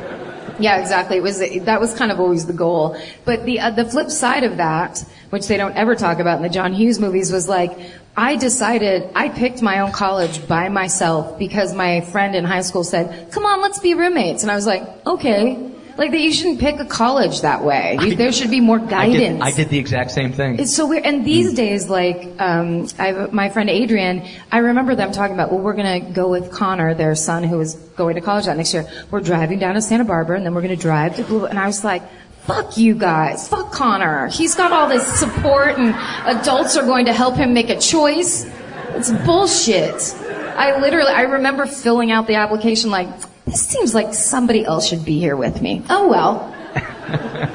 Yeah, exactly. It was that was kind of always the goal. But the uh, the flip side of that, which they don't ever talk about in the John Hughes movies, was like I decided I picked my own college by myself because my friend in high school said, "Come on, let's be roommates," and I was like, "Okay." Like that, you shouldn't pick a college that way. You, there should be more I guidance. did, I did the exact same thing. It's so weird. And these days, like, um, I my friend Adrian, I remember them talking about, well, we're going to go with Connor, their son, who is going to college that next year. We're driving down to Santa Barbara, and then we're going to drive to Blue. And I was like, fuck you guys. Fuck Connor. He's got all this support, and adults are going to help him make a choice. It's bullshit. I literally, I remember filling out the application like, this seems like somebody else should be here with me. Oh well.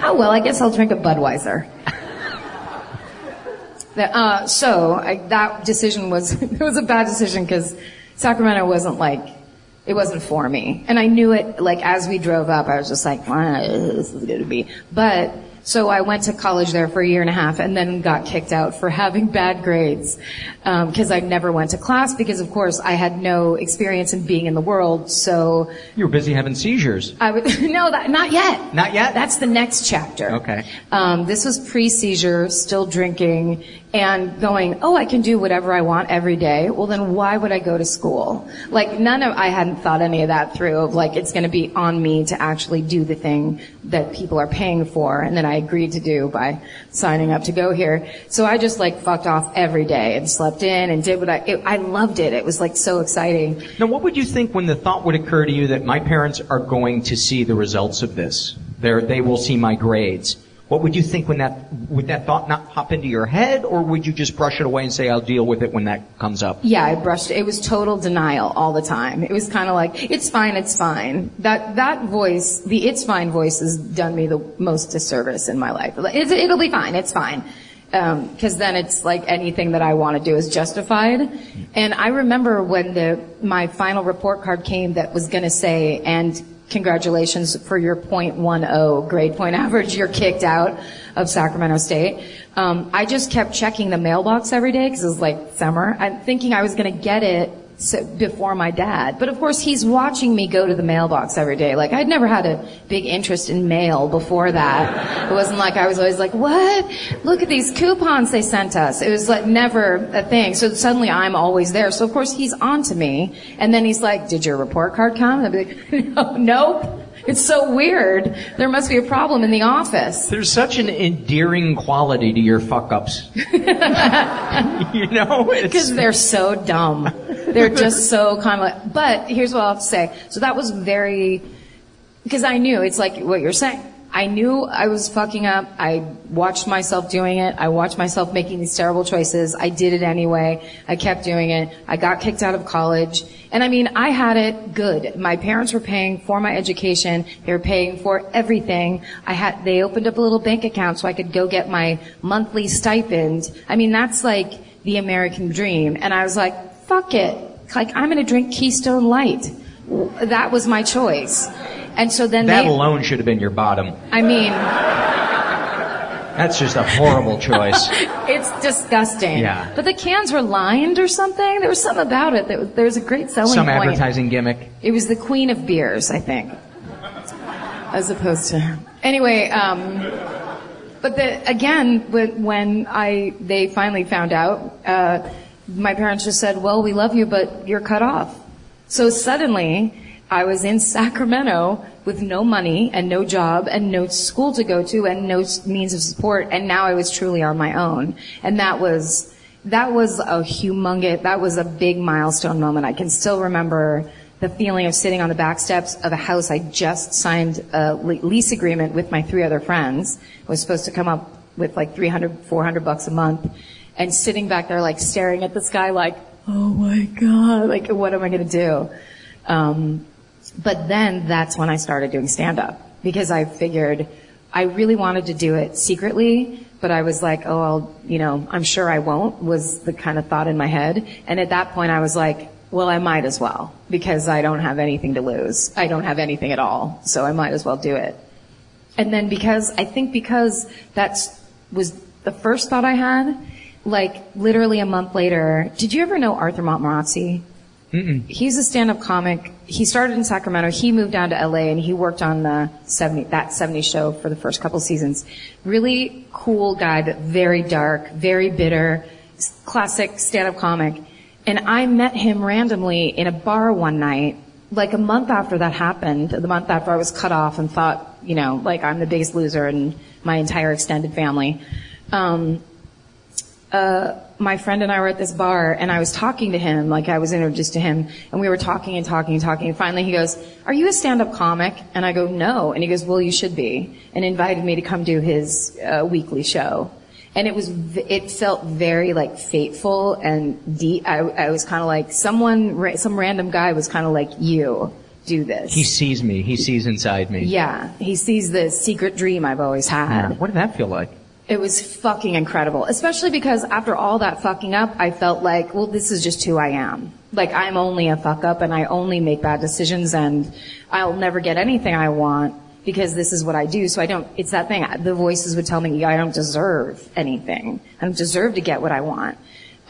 oh well, I guess I'll drink a Budweiser. Uh, so I, that decision was it was a bad decision because Sacramento wasn't like it wasn't for me, and I knew it. Like as we drove up, I was just like, ah, "This is gonna be." But so I went to college there for a year and a half, and then got kicked out for having bad grades because I never went to class because, of course, I had no experience in being in the world. So You were busy having seizures. I would no, that not yet. Not yet. That's the next chapter. Okay. Um, this was pre-seizure, still drinking, and going, oh, I can do whatever I want every day. Well, then why would I go to school? Like, none of, I hadn't thought any of that through of like, it's gonna be on me to actually do the thing that people are paying for, and that I agreed to do by signing up to go here. So I just like fucked off every day and slept in and did what I, it, I loved it. It was like so exciting. Now, what would you think when the thought would occur to you that my parents are going to see the results of this? They're, they will see my grades. What would you think when that, would that thought not pop into your head, or would you just brush it away and say, I'll deal with it when that comes up? Yeah, I brushed it. It was total denial all the time. It was kind of like, it's fine, it's fine. That, that voice, the it's fine voice has done me the most disservice in my life. It's, it'll be fine, it's fine. Um, cause then it's like anything that I want to do is justified. And I remember when the, my final report card came that was gonna say, and congratulations for your .10 grade point average, you're kicked out of Sacramento State. Um, I just kept checking the mailbox every day because it was like summer. I'm thinking I was going to get it so, before my dad. But of course, he's watching me go to the mailbox every day. Like I'd never had a big interest in mail before that. It wasn't like I was always like, "What? Look at these coupons they sent us." It was like never a thing. So suddenly I'm always there. So of course he's on to me, and then he's like, "Did your report card come?" And I'd be like, "No, nope." It's so weird. There must be a problem in the office. There's such an endearing quality to your fuck ups. you know? Because they're so dumb. They're just so kind of like, but here's what I'll have to say. So that was very, because I knew, it's like what you're saying. I knew I was fucking up. I watched myself doing it. I watched myself making these terrible choices. I did it anyway. I kept doing it. I got kicked out of college. And I mean, I had it good. My parents were paying for my education. They were paying for everything. I had, they opened up a little bank account so I could go get my monthly stipend. I mean, that's like the American dream. And I was like, fuck it. Like, I'm gonna drink Keystone Light. That was my choice. And so then That they, alone should have been your bottom. I mean, That's just a horrible choice. it's disgusting. Yeah. But the cans were lined or something. There was something about it. That there was a great selling Some point. advertising gimmick. It was the queen of beers, I think, as opposed to. Anyway, um, but the, again, when, when I they finally found out, uh, my parents just said, "Well, we love you, but you're cut off." So suddenly, I was in Sacramento with no money and no job and no school to go to and no means of support, and now I was truly on my own, and that was that was a humongous, that was a big milestone moment. I can still remember the feeling of sitting on the back steps of a house I just signed a lease agreement with my three other friends. I was supposed to come up with like 300, 400 bucks a month and sitting back there like staring at the sky like, oh my God, like what am I going to do? Um, but then that's when I started doing stand up because I figured I really wanted to do it secretly, but I was like, oh, I'll, you know, I'm sure I won't was the kind of thought in my head. And at that point I was like, well, I might as well because I don't have anything to lose. I don't have anything at all. So I might as well do it. And then because, I think because that was the first thought I had, like literally a month later, did you ever know Arthur Montmorency? Mm-mm. He's a stand-up comic. He started in Sacramento. He moved down to LA and he worked on the 70, that 70 show for the first couple seasons. Really cool guy, but very dark, very bitter, classic stand-up comic. And I met him randomly in a bar one night, like a month after that happened, the month after I was cut off and thought, you know, like I'm the biggest loser in my entire extended family. Um, uh, my friend and I were at this bar and I was talking to him, like I was introduced to him, and we were talking and talking and talking, and finally he goes, are you a stand-up comic? And I go, no. And he goes, well, you should be. And invited me to come do his, uh, weekly show. And it was, it felt very like fateful and deep. I, I was kind of like, someone, some random guy was kind of like, you, do this. He sees me. He sees inside me. yeah. He sees the secret dream I've always had. Yeah. What did that feel like? It was fucking incredible. Especially because after all that fucking up, I felt like, well, this is just who I am. Like, I'm only a fuck up and I only make bad decisions and I'll never get anything I want because this is what I do. So I don't, it's that thing. The voices would tell me, I don't deserve anything. I don't deserve to get what I want.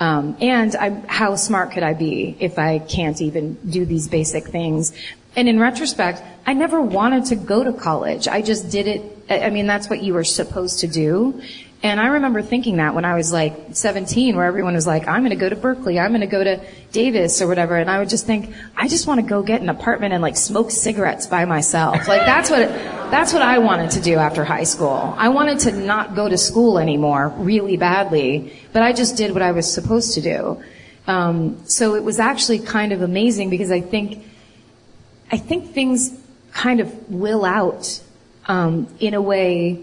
Um, and I, how smart could I be if I can't even do these basic things? And in retrospect, I never wanted to go to college. I just did it. I mean, that's what you were supposed to do. And I remember thinking that when I was like 17, where everyone was like, I'm going to go to Berkeley, I'm going to go to Davis or whatever. And I would just think, I just want to go get an apartment and like smoke cigarettes by myself. Like that's what, that's what I wanted to do after high school. I wanted to not go to school anymore really badly, but I just did what I was supposed to do. Um, so it was actually kind of amazing because I think, I think things kind of will out um, in a way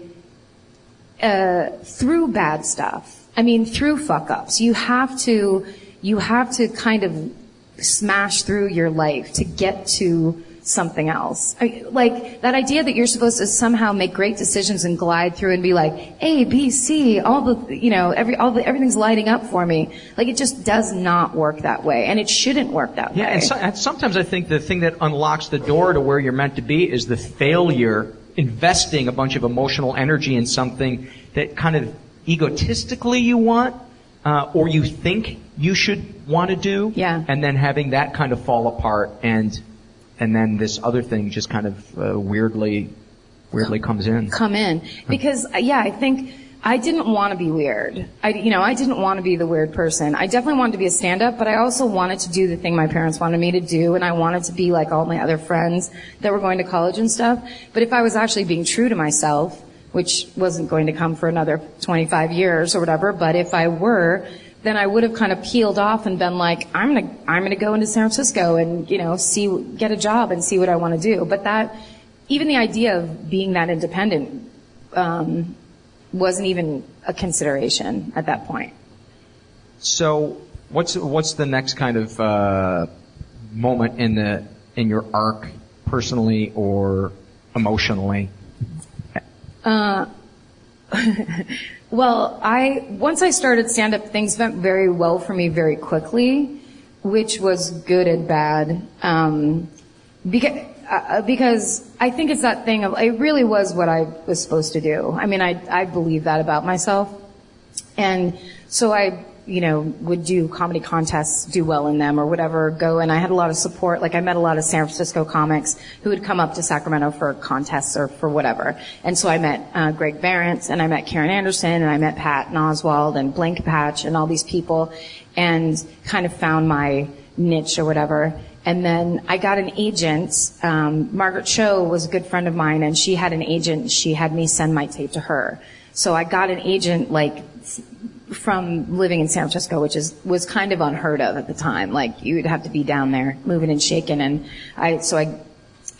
uh, through bad stuff. I mean, through fuck ups. You have to, you have to kind of smash through your life to get to something else. I, like that idea that you're supposed to somehow make great decisions and glide through and be like A, B, C, all the, you know, every, all the, everything's lighting up for me. Like it just does not work that way, and it shouldn't work that Yeah, way. and, so, and sometimes I think the thing that unlocks the door to where you're meant to be is the failure investing a bunch of emotional energy in something that kind of egotistically you want, uh, or you think you should want to do, Yeah. and then having that kind of fall apart, and and then this other thing just kind of uh, weirdly weirdly comes in. come in. Because uh, yeah i think i didn't want to be weird. I you know i didn't want to be the weird person. I definitely wanted to be a stand-up but i also wanted to do the thing my parents wanted me to do and i wanted to be like all my other friends that were going to college and stuff. But if i was actually being true to myself which wasn't going to come for another 25 years or whatever but if i were then I would have kind of peeled off and been like, I'm gonna, I'm gonna go into San Francisco and, you know, see, get a job and see what I want to do. But that, even the idea of being that independent, um, wasn't even a consideration at that point. So, what's what's the next kind of uh, moment in the in your arc, personally or emotionally? Uh, well, I once I started stand up, things went very well for me very quickly, which was good and bad. Um, because uh, because I think it's that thing of it really was what I was supposed to do. I mean, I I believe that about myself, and so I you know would do comedy contests, do well in them or whatever, go and I had a lot of support. Like I met a lot of San Francisco comics who would come up to Sacramento for contests or for whatever, and so I met uh, Greg Behrendt and I met Karen Anderson and I met Patton Oswalt and Blaine Capatch and all these people, and kind of found my niche or whatever. And then I got an agent. Um, Margaret Cho was a good friend of mine, and she had an agent. She had me send my tape to her. So I got an agent like from living in San Francisco, which is was kind of unheard of at the time. Like you would have to be down there, moving and shaking. And I so I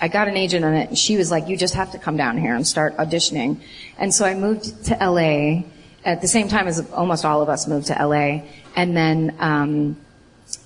I got an agent on it, and she was like, "You just have to come down here and start auditioning." And so I moved to LA at the same time as almost all of us moved to LA, and then. Um,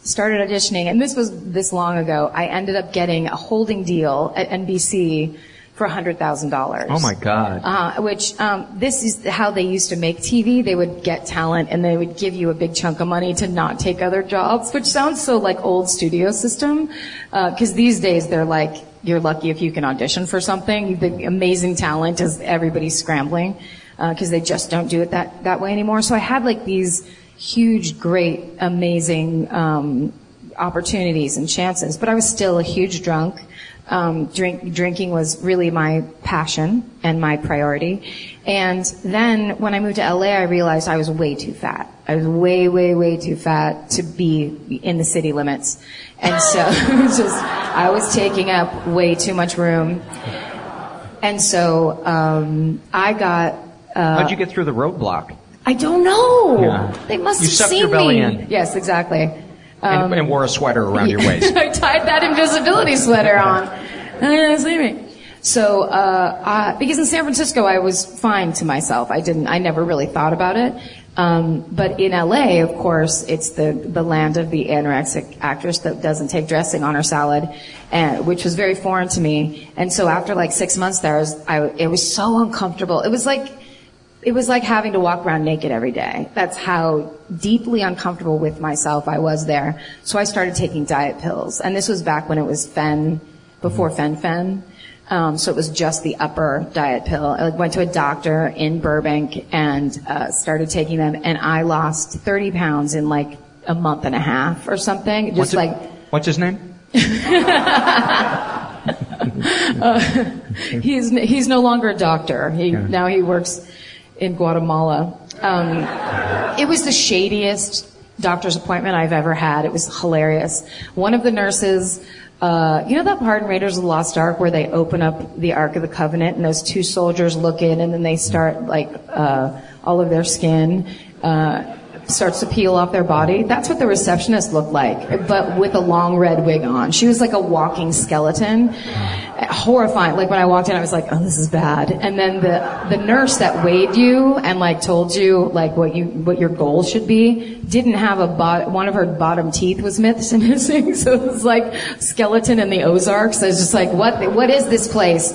started auditioning, and this was this long ago. I ended up getting a holding deal at NBC for hundred thousand dollars. Oh my God! Uh, which um, this is how they used to make TV. They would get talent and they would give you a big chunk of money to not take other jobs, which sounds so like old studio system. Because these days they're like you're lucky if you can audition for something. The amazing talent is everybody's scrambling because they just don't do it that that way anymore. So I had like these huge, great, amazing um, opportunities and chances, but I was still a huge drunk. Um, drink, drinking was really my passion and my priority. And then when I moved to LA, I realized I was way too fat. I was way, way, way too fat to be in the city limits. And so just, I was taking up way too much room. And so, um, I got, uh, How'd you get through the roadblock? I don't know. Yeah. They must You have sucked seen your belly me. in. Yes, exactly. And, Um, and wore a sweater around your waist. I tied that invisibility sweater on. And they didn't. So, uh, I, because in San Francisco I was fine to myself. I didn't, I never really thought about it. Um, but in LA, of course, it's the, the land of the anorexic actress that doesn't take dressing on her salad, and, which was very foreign to me. And so after like six months there, I was, I, it was so uncomfortable. It was like, it was like having to walk around naked every day. That's how deeply uncomfortable with myself I was there. So I started taking diet pills. And this was back when it was Fen, before Fen-Phen. Um, so it was just the upper diet pill. I like, went to a doctor in Burbank and uh, started taking them, and I lost 30 pounds in like a month and a half or something. Just What's it- like What's his name? uh, he's he's no longer a doctor. He now he works in Guatemala. Um, it was the shadiest doctor's appointment I've ever had. It was hilarious. One of the nurses. Uh, you know that part in Raiders of the Lost Ark where they open up the Ark of the Covenant and those two soldiers look in and then they start like uh, all of their skin uh, starts to peel off their body. That's what the receptionist looked like, but with a long red wig on. She was like a walking skeleton. Horrifying. Like when I walked in, I was like, "Oh, this is bad." And then the the nurse that weighed you and like told you like what you what your goal should be didn't have a bot. One of her bottom teeth was missing, so it was like skeleton in the Ozarks. I was just like, "What? What is this place?"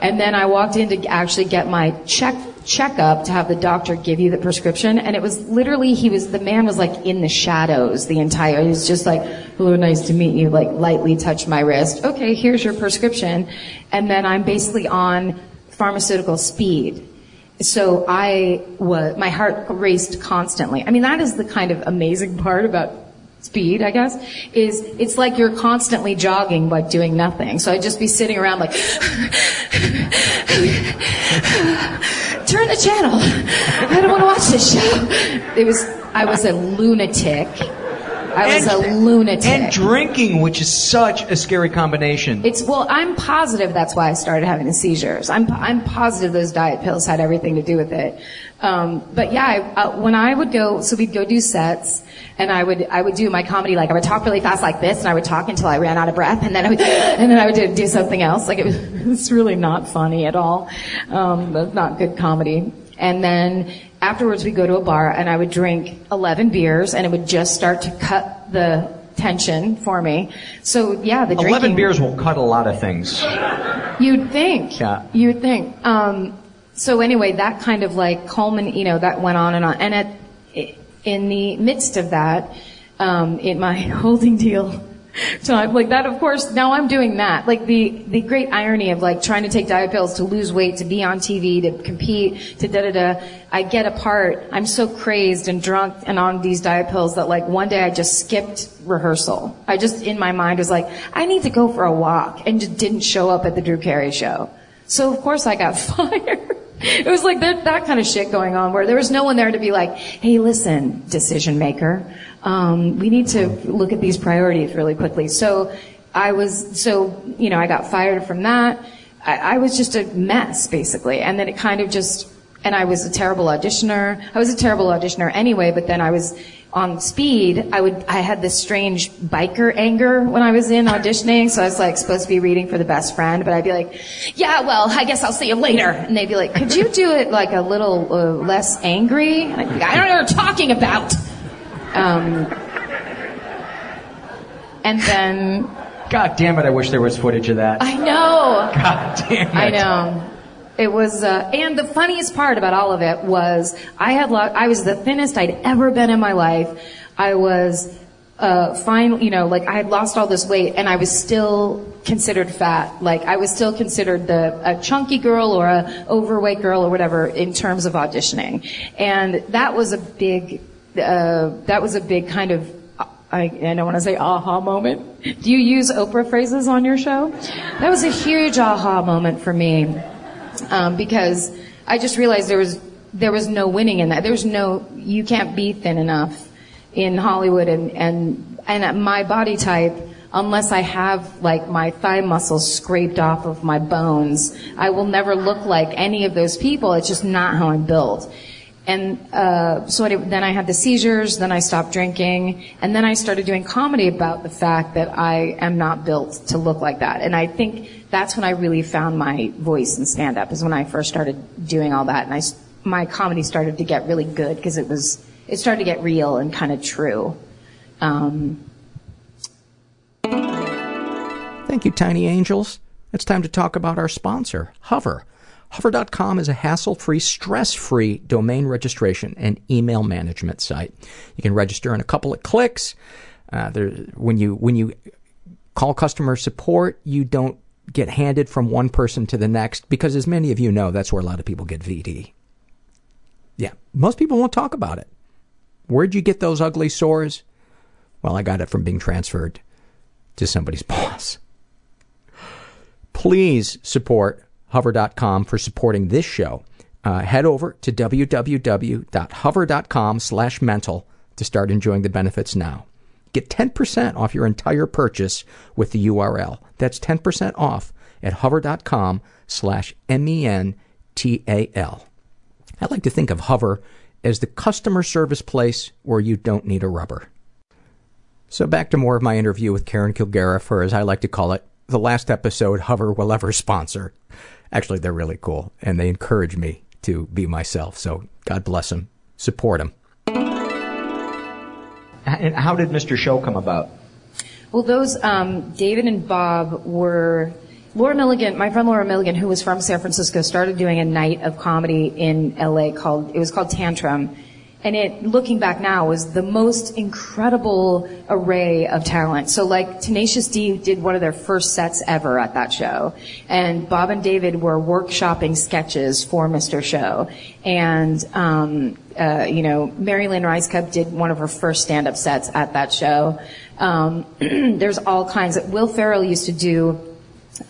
And then I walked in to actually get my check checkup to have the doctor give you the prescription. And it was literally he was the man was like in the shadows the entire he was just like hello nice to meet you like lightly touched my wrist. Okay here's your prescription. And then i'm basically on pharmaceutical speed. So i was my heart raced constantly. I mean that is the kind of amazing part about speed, I guess, is it's like you're constantly jogging but doing nothing. So I'd just be sitting around like, turn the channel. I don't want to watch this show. It was, I was a lunatic. I was a lunatic. And drinking, which is such a scary combination. It's well, I'm positive that's why I started having the seizures. I'm I'm positive those diet pills had everything to do with it. Um, but yeah, I, uh, when I would go, so we'd go do sets, and I would I would do my comedy like I would talk really fast like this, and I would talk until I ran out of breath, and then I would and then I would do, do something else. Like it was it's really not funny at all. Um, that's not good comedy. And then afterwards we'd go to a bar and I would drink 11 beers and it would just start to cut the tension for me. So yeah, the drinking. Eleven beers will cut a lot of things. You'd think. Yeah. You'd think. Um, so anyway, that kind of like culmin, you know, that went on and on. And at, in the midst of that, um, in my holding deal time, like that, of course, now I'm doing that. Like the, the great irony of like trying to take diet pills to lose weight, to be on TV, to compete, to da da da. I get apart. I'm so crazed and drunk and on these diet pills that like one day I just skipped rehearsal. I just in my mind was like, I need to go for a walk and just didn't show up at the Drew Carey show. So of course I got fired. It was like that, that kind of shit going on where there was no one there to be like, hey, listen, decision maker, um, we need to look at these priorities really quickly. So I was, so, you know, I got fired from that. I, I was just a mess, basically. And then it kind of just, and I was a terrible auditioner. I was a terrible auditioner anyway, but then I was on speed. I would, I had this strange biker anger when I was in auditioning. So I was like supposed to be reading for the best friend, but I'd be like, yeah, well, I guess I'll see you later. And they'd be like, could you do it like a little uh, less angry? Be I don't know what you're talking about. Um, and then God damn it! I wish there was footage of that. I know. God damn it! I know. It was, uh, and the funniest part about all of it was I had, lo- I was the thinnest I'd ever been in my life. I was uh, fine, you know, like I had lost all this weight and I was still considered fat. Like I was still considered the a chunky girl or a overweight girl or whatever in terms of auditioning, and that was a big, uh, that was a big kind of. I, I don't want to say aha moment. Do you use Oprah phrases on your show? That was a huge aha moment for me um, because I just realized there was there was no winning in that. There's no you can't be thin enough in Hollywood and and and my body type unless I have like my thigh muscles scraped off of my bones, I will never look like any of those people. It's just not how I'm built. And uh, so anyway, then I had the seizures. Then I stopped drinking, and then I started doing comedy about the fact that I am not built to look like that. And I think that's when I really found my voice in stand up. Is when I first started doing all that, and I my comedy started to get really good because it was it started to get real and kind of true. Um, Thank you, Tiny Angels. It's time to talk about our sponsor, Hover. Hover.com is a hassle free, stress free domain registration and email management site. You can register in a couple of clicks. Uh, there, when you when you call customer support, you don't get handed from one person to the next because, as many of you know, that's where a lot of people get VD. Yeah, most people won't talk about it. Where'd you get those ugly sores? Well, I got it from being transferred to somebody's boss. Please support hover.com for supporting this show. Uh, head over to www.hover.com slash mental to start enjoying the benefits now. Get 10% off your entire purchase with the URL. That's 10% off at hover.com slash M-E-N-T-A-L. I like to think of Hover as the customer service place where you don't need a rubber. So back to more of my interview with Karen Kilgariff, for as I like to call it, the last episode Hover will ever sponsor. Actually, they're really cool, and they encourage me to be myself. So God bless them. Support them. And how did Mr. Show come about? Well, those um, David and Bob were Laura Milligan. My friend Laura Milligan, who was from San Francisco, started doing a night of comedy in LA called it was called Tantrum, and it looking back now was the most incredible array of talent. So like Tenacious D did one of their first sets ever at that show, and Bob and David were workshopping sketches for Mr. Show, and um, uh, you know Mary Lynn Rajskub did one of her first stand-up sets at that show. Um, there's all kinds of. Will Ferrell used to do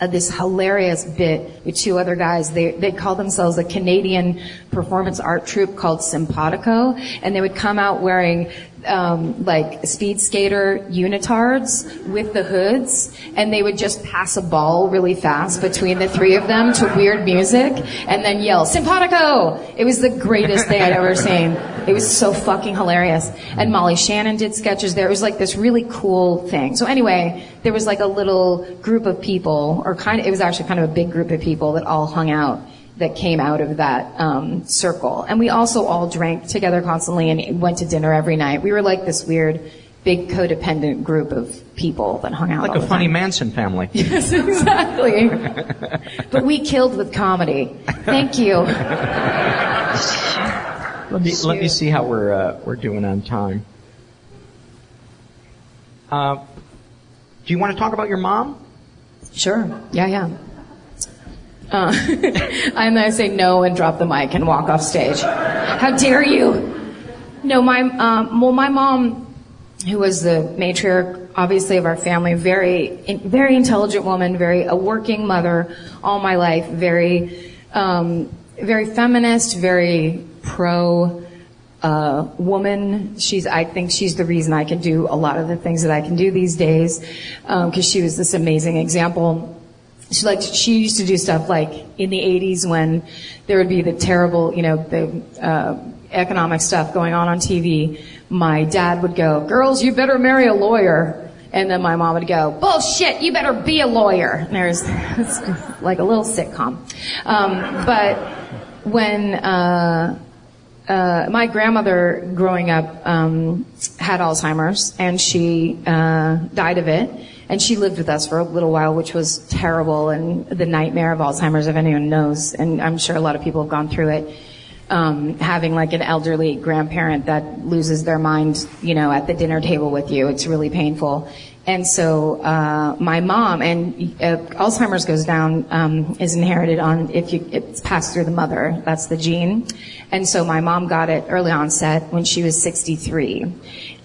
uh, this hilarious bit with two other guys. They they call themselves a Canadian performance art troupe called Simpatico, and they would come out wearing um, like speed skater unitards with the hoods, and they would just pass a ball really fast between the three of them to weird music, and then yell Simpatico. It was the greatest thing I'd ever seen. It was so fucking hilarious. And Molly Shannon did sketches there. It was like this really cool thing. So anyway, there was like a little group of people, or kind of, it was actually kind of a big group of people that all hung out that came out of that um, circle. And we also all drank together constantly and went to dinner every night. We were like this weird, big codependent group of people that hung out. Like a funny time. Manson family. Yes, exactly. but we killed with comedy. Thank you. Let me let me see how we're uh, we're doing on time. Uh, do you want to talk about your mom? Sure. Yeah, yeah. Uh, and I say no and drop the mic and walk off stage. How dare you? No, my um, well, my mom, who was the matriarch, obviously of our family, very, very intelligent woman, very a working mother all my life, very, um, very feminist, very pro uh, woman. She's, I think she's the reason I can do a lot of the things that I can do these days, because she was this amazing example she like she used to do stuff like in the 80s when there would be the terrible you know the uh, economic stuff going on on tv my dad would go girls you better marry a lawyer. And then my mom would go bullshit you better be a lawyer. And there's like a little sitcom. Um, but when uh, uh, my grandmother growing up um, had alzheimer's and she uh, died of it and she lived with us for a little while, which was terrible and the nightmare of Alzheimer's, if anyone knows. And I'm sure a lot of people have gone through it. um, having like an elderly grandparent that loses their mind, you know, at the dinner table with you. It's really painful. And so uh, my mom and uh, Alzheimer's goes down um, is inherited on if you it's passed through the mother. That's the gene. And so my mom got it early onset when she was 63.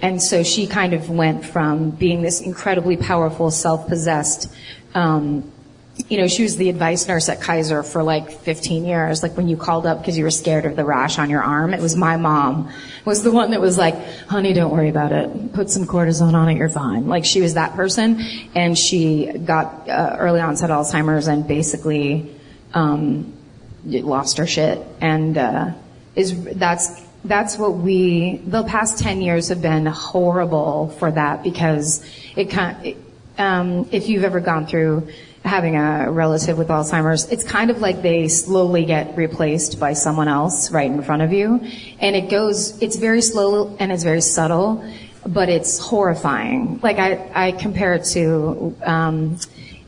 And so she kind of went from being this incredibly powerful, self-possessed. Um, you know, she was the advice nurse at Kaiser for like 15 years. Like when you called up because you were scared of the rash on your arm, it was my mom was the one that was like, honey, don't worry about it. Put some cortisone on it, you're fine. Like she was that person and she got uh, early onset Alzheimer's and basically, um, lost her shit and, uh, is, that's, that's what we, the past 10 years have been horrible for that because it kind, um, if you've ever gone through having a relative with Alzheimer's, it's kind of like they slowly get replaced by someone else right in front of you. And it goes, it's very slow and it's very subtle, but it's horrifying. Like I, I compare it to, um,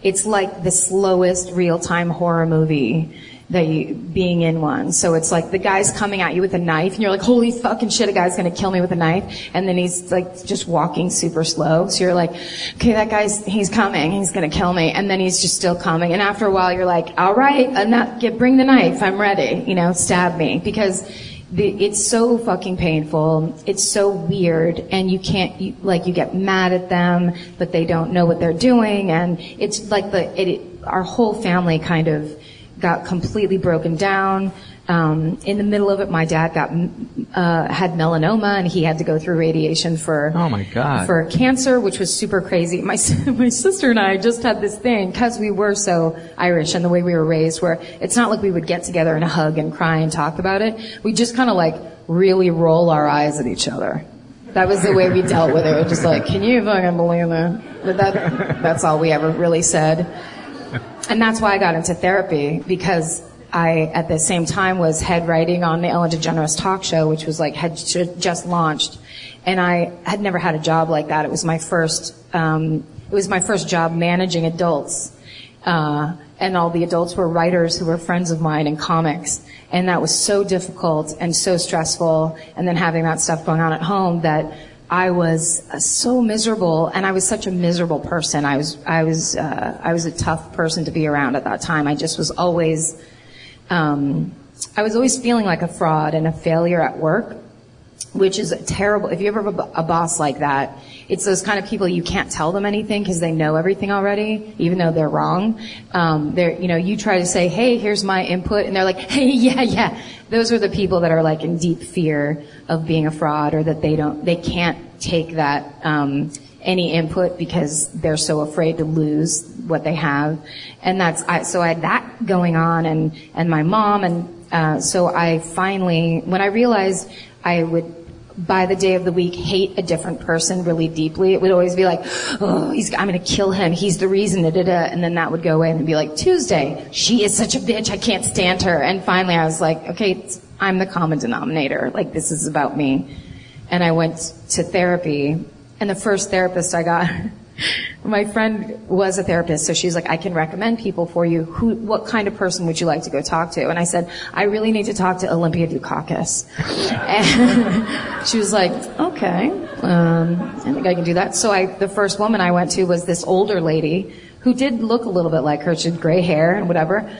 it's like the slowest real-time horror movie you, being in one. So it's like the guy's coming at you with a knife and you're like, holy fucking shit, a guy's gonna kill me with a knife. And then he's like just walking super slow. So you're like, okay, that guy's, he's coming, he's gonna kill me. And then he's just still coming. And after a while you're like, alright, enough, get, bring the knife, I'm ready, you know, stab me. Because the, it's so fucking painful. It's so weird, and you can't you, like you get mad at them, but they don't know what they're doing, and it's like the it, it, our whole family kind of got completely broken down. Um, in the middle of it, my dad got uh, had melanoma, and he had to go through radiation for Oh my god. for cancer, which was super crazy. My my sister and I just had this thing because we were so Irish and the way we were raised, where it's not like we would get together and hug and cry and talk about it. We just kind of like really roll our eyes at each other. That was the way we dealt with it. It was just like, can you fucking believe that? But that that's all we ever really said. And that's why I got into therapy because I, at the same time, was head writing on the Ellen DeGeneres talk show, which was like, had just launched. And I had never had a job like that. It was my first, um, it was my first job managing adults. Uh, and all the adults were writers who were friends of mine in comics. And that was so difficult and so stressful. And then having that stuff going on at home that I was uh, so miserable, and I was such a miserable person. I was, I was, uh, I was a tough person to be around at that time. I just was always, um, I was always feeling like a fraud and a failure at work, which is terrible. If you ever have a, boss like that, it's those kind of people you can't tell them anything because they know everything already, even though they're wrong. Um, they're, you know, you try to say, "Hey, here's my input," and they're like, "Hey, yeah, yeah." Those are the people that are like in deep fear of being a fraud, or that they don't, they can't take that um, any input because they're so afraid to lose what they have, and that's I, so I had that going on, and and my mom, and uh, so I finally, when I realized I would by the day of the week hate a different person really deeply. It would always be like, oh, I'm gonna kill him. He's the reason, da, da, da. And then that would go away and be like, Tuesday, she is such a bitch. I can't stand her. And finally I was like, okay, I'm the common denominator. Like this is about me. And I went to therapy and the first therapist I got, my friend was a therapist, so she's like, I can recommend people for you. Who, what kind of person would you like to go talk to? And I said, I really need to talk to Olympia Dukakis. And she was like, okay, um, I think I can do that. So I, the first woman I went to was this older lady who did look a little bit like her. She had gray hair and whatever.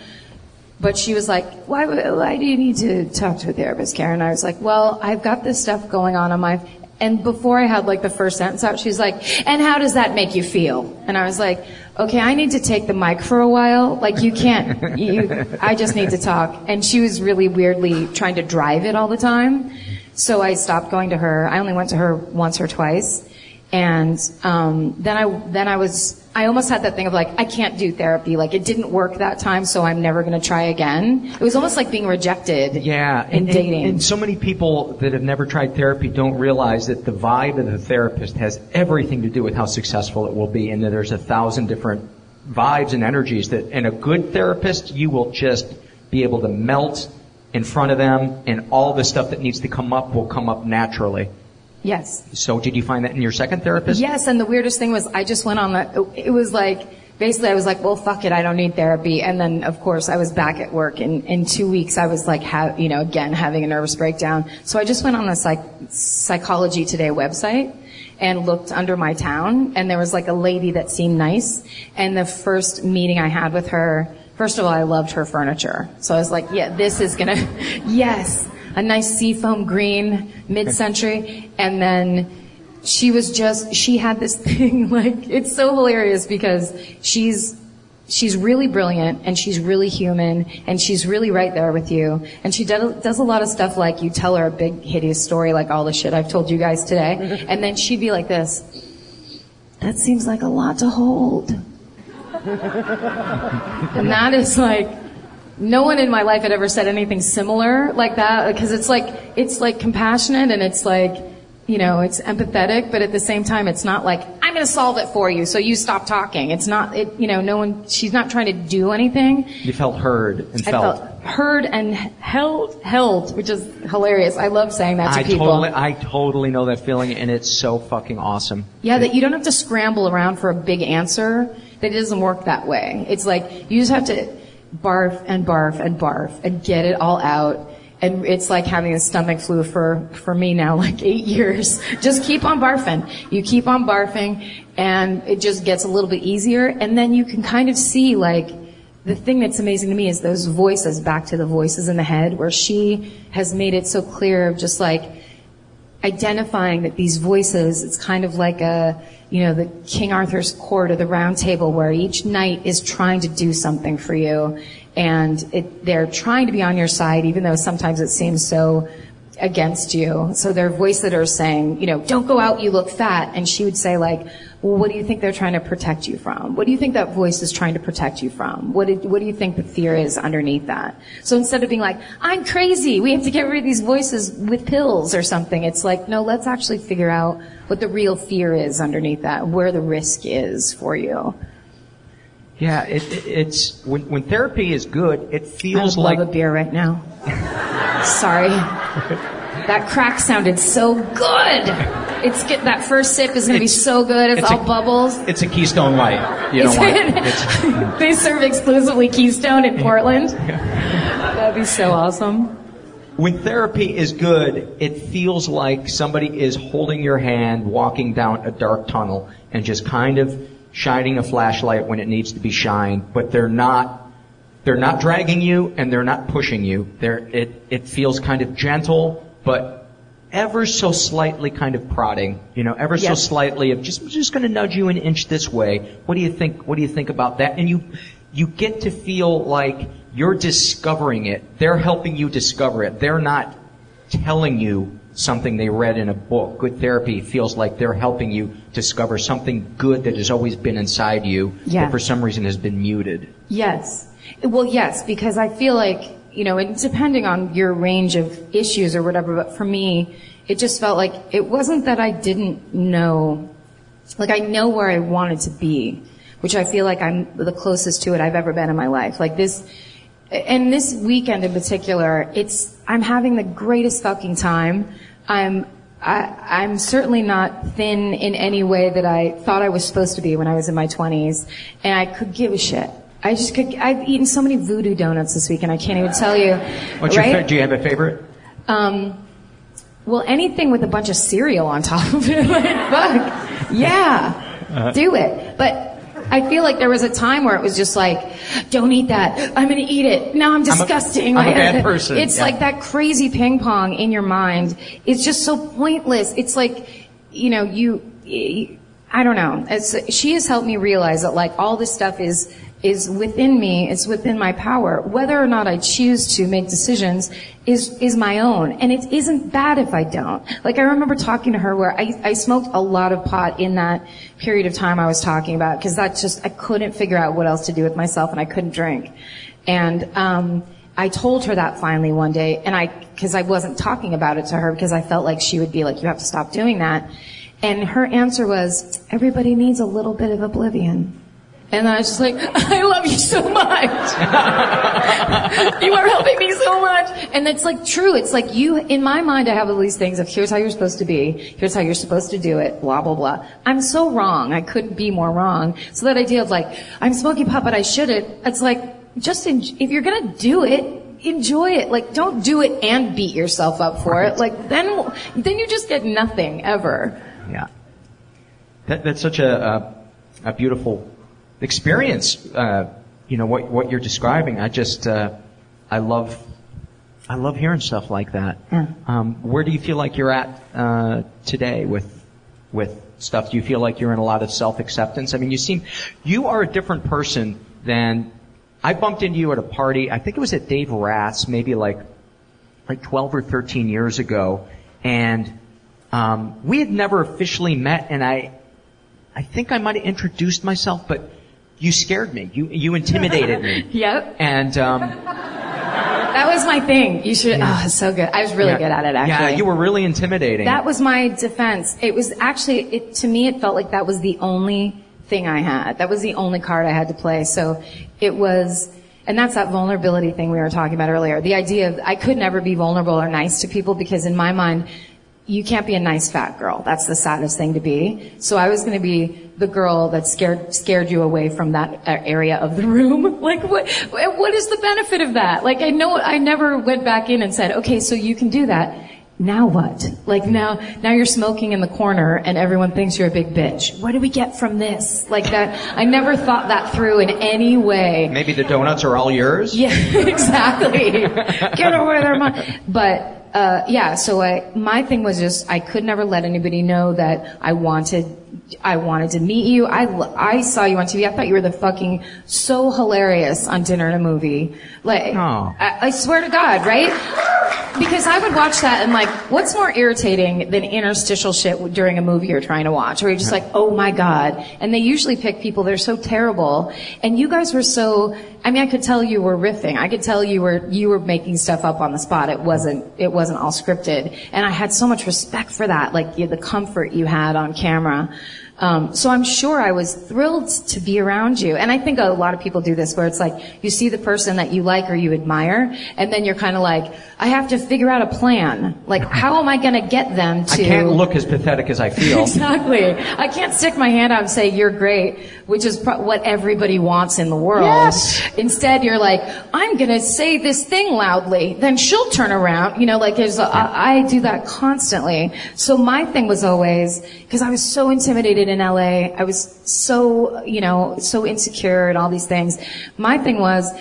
But she was like, why, why do you need to talk to a therapist, Karen? I was like, well, I've got this stuff going on in my, and before I had like the first sentence out, she's like, and how does that make you feel? And I was like, okay, I need to take the mic for a while. Like you can't, you, I just need to talk. And she was really weirdly trying to drive it all the time. So I stopped going to her. I only went to her once or twice. And, um, then I, then I was, I almost had that thing of like, I can't do therapy. Like it didn't work that time, so I'm never going to try again. It was almost like being rejected. Yeah, in and, dating. And, and so many people that have never tried therapy don't realize that the vibe of the therapist has everything to do with how successful it will be, and that there's a thousand different vibes and energies that, and a good therapist, you will just be able to melt in front of them, and all the stuff that needs to come up will come up naturally. Yes. So did you find that in your second therapist? Yes, and the weirdest thing was I just went on the, it was like, basically I was like, well, fuck it, I don't need therapy. And then, of course, I was back at work. In, in two weeks, I was like, ha- you know, again, having a nervous breakdown. So I just went on the psych- Psychology Today website and looked under my town, and there was like a lady that seemed nice. And the first meeting I had with her, first of all, I loved her furniture. So I was like, yeah, this is gonna, yes, a nice seafoam green, mid-century. And then she was just she had this thing like it's so hilarious because she's she's really brilliant and she's really human and she's really right there with you. And she does, does a lot of stuff like you tell her a big hideous story like all the shit I've told you guys today. And then she'd be like this that seems like a lot to hold. And that is like no one in my life had ever said anything similar like that because it's like it's like compassionate and it's like you know it's empathetic but at the same time it's not like i'm going to solve it for you so you stop talking it's not it you know no one she's not trying to do anything You felt heard and i felt. felt heard and held held which is hilarious i love saying that to I people totally, I totally know that feeling, and it's so fucking awesome. Yeah, that you don't have to scramble around for a big answer. That it doesn't work that way. It's like you just have to barf and barf and barf and get it all out. And it's like having a stomach flu for, for me now, like eight years. Just keep on barfing. You keep on barfing and it just gets a little bit easier. And then you can kind of see like, the thing that's amazing to me is those voices, back to the voices in the head, where she has made it so clear of just like, identifying that these voices, it's kind of like a, you know, the King Arthur's court or the round table where each knight is trying to do something for you and it, they're trying to be on your side even though sometimes it seems so against you. So they're voices that are saying, you know, don't go out, you look fat. And she would say like, well, what do you think they're trying to protect you from? What do you think that voice is trying to protect you from? What, did, what do you think the fear is underneath that? So instead of being like, I'm crazy, we have to get rid of these voices with pills or something, it's like, no, let's actually figure out what the real fear is underneath that, where the risk is for you. Yeah, it, it, it's when when therapy is good, it feels would like I love a beer right now. Sorry. That crack sounded so good. It's get, that first sip is going to be so good. It's, it's all a- bubbles. it's a Keystone Light. You don't want it. They serve exclusively Keystone in Portland. That'd be so awesome. when therapy is good, it feels like somebody is holding your hand, walking down a dark tunnel, and just kind of shining a flashlight when it needs to be shined, but they're not. They're not dragging you and they're not pushing you. They're, it, it feels kind of gentle, but ever so slightly kind of prodding, you know, ever so slightly of just, just gonna nudge you an inch this way. What do you think, what do you think about that? And you, you get to feel like you're discovering it. They're helping you discover it. They're not telling you something they read in a book. Good therapy feels like they're helping you discover something good that has always been inside you, Yeah. but for some reason has been muted. Yes. Well, yes, because I feel like, you know, and depending on your range of issues or whatever, but for me, it just felt like it wasn't that I didn't know, like I know where I wanted to be, which I feel like I'm the closest to it I've ever been in my life. Like this, and this weekend in particular, it's, I'm having the greatest fucking time. I'm, I, I'm certainly not thin in any way that I thought I was supposed to be when I was in my 20s, and I could give a shit. I just could, I've eaten so many voodoo donuts this week and I can't even tell you. What's your right? fa- do you have a favorite? Um, well, anything with a bunch of cereal on top of it, like, fuck, yeah, Uh-huh. do it. But I feel like there was a time where it was just like, don't eat that. I'm gonna eat it. Now I'm disgusting. I'm a Like, bad person. It's Yeah. like that crazy ping pong in your mind. It's just so pointless. It's like, you know, you, I don't know. It's, she has helped me realize that like all this stuff is, is within me, it's within my power. Whether or not I choose to make decisions is, is my own. And it isn't bad if I don't. Like I remember talking to her where I, I smoked a lot of pot in that period of time I was talking about because that just, I couldn't figure out what else to do with myself and I couldn't drink. And, um, I told her that finally one day and I, cause I wasn't talking about it to her because I felt like she would be like, you have to stop doing that. And her answer was, everybody needs a little bit of oblivion. And I was just like, I love you so much. you are helping me so much. And it's like true. It's like you, in my mind, I have all these things of here's how you're supposed to be. Here's how you're supposed to do it. Blah, blah, blah. I'm so wrong. I couldn't be more wrong. So that idea of like, I'm smoking pot, but I shouldn't. It's like, just en- if you're gonna do it, enjoy it. Like, don't do it and beat yourself up for it. Like, then, then you just get nothing ever. Yeah. That, that's such a, a, a beautiful experience. Uh, you know what what you're describing. I just uh, I love I love hearing stuff like that. Um, where do you feel like you're at uh, today with with stuff? Do you feel like you're in a lot of self acceptance? I mean, you seem you are a different person than I bumped into you at a party. I think it was at Dave Rath's, maybe like like 12 or 13 years ago, and um, we had never officially met. And I I think I might have introduced myself, but you scared me. You you intimidated me. Yep. And um, That was my thing. You should, oh, it's so good. I was really yeah. good at it, actually. Yeah, you were really intimidating. That was my defense. It was actually, it, to me, it felt like that was the only thing I had. That was the only card I had to play. So it was, and that's that vulnerability thing we were talking about earlier. The idea of I could never be vulnerable or nice to people because in my mind, you can't be a nice fat girl. That's the saddest thing to be. So I was going to be the girl that scared scared you away from that area of the room. Like what what is the benefit of that? Like I know I never went back in and said, "Okay, so you can do that." Now what? Like now now you're smoking in the corner and everyone thinks you're a big bitch. What do we get from this? Like that I never thought that through in any way. Maybe the donuts are all yours. Yeah, exactly. Get over there, mom. But uh, yeah, so I, my thing was just I could never let anybody know that I wanted I wanted to meet you. I, I saw you on TV. I thought you were the fucking so hilarious on Dinner and a Movie. Like, Oh. I, I swear to God, right? Because I would watch that and like, what's more irritating than interstitial shit during a movie you're trying to watch, where you're just like, oh my God. And they usually pick people that are so terrible. And you guys were so, I mean, I could tell you were riffing. I could tell you were, you were making stuff up on the spot. It wasn't, it wasn't all scripted. And I had so much respect for that, like the comfort you had on camera. Um, so I'm sure I was thrilled to be around you. And I think a lot of people do this where it's like you see the person that you like or you admire, and then you're kind of like, I have to figure out a plan. Like, how am I going to get them to? I can't look as pathetic as I feel. exactly. I can't stick my hand out and say you're great, which is pro- what everybody wants in the world. Yes. Instead, you're like, I'm going to say this thing loudly. Then she'll turn around. You know, like there's a, I, I do that constantly. So my thing was always because I was so intimidated in LA. I was so, you know, so insecure and all these things. My thing was.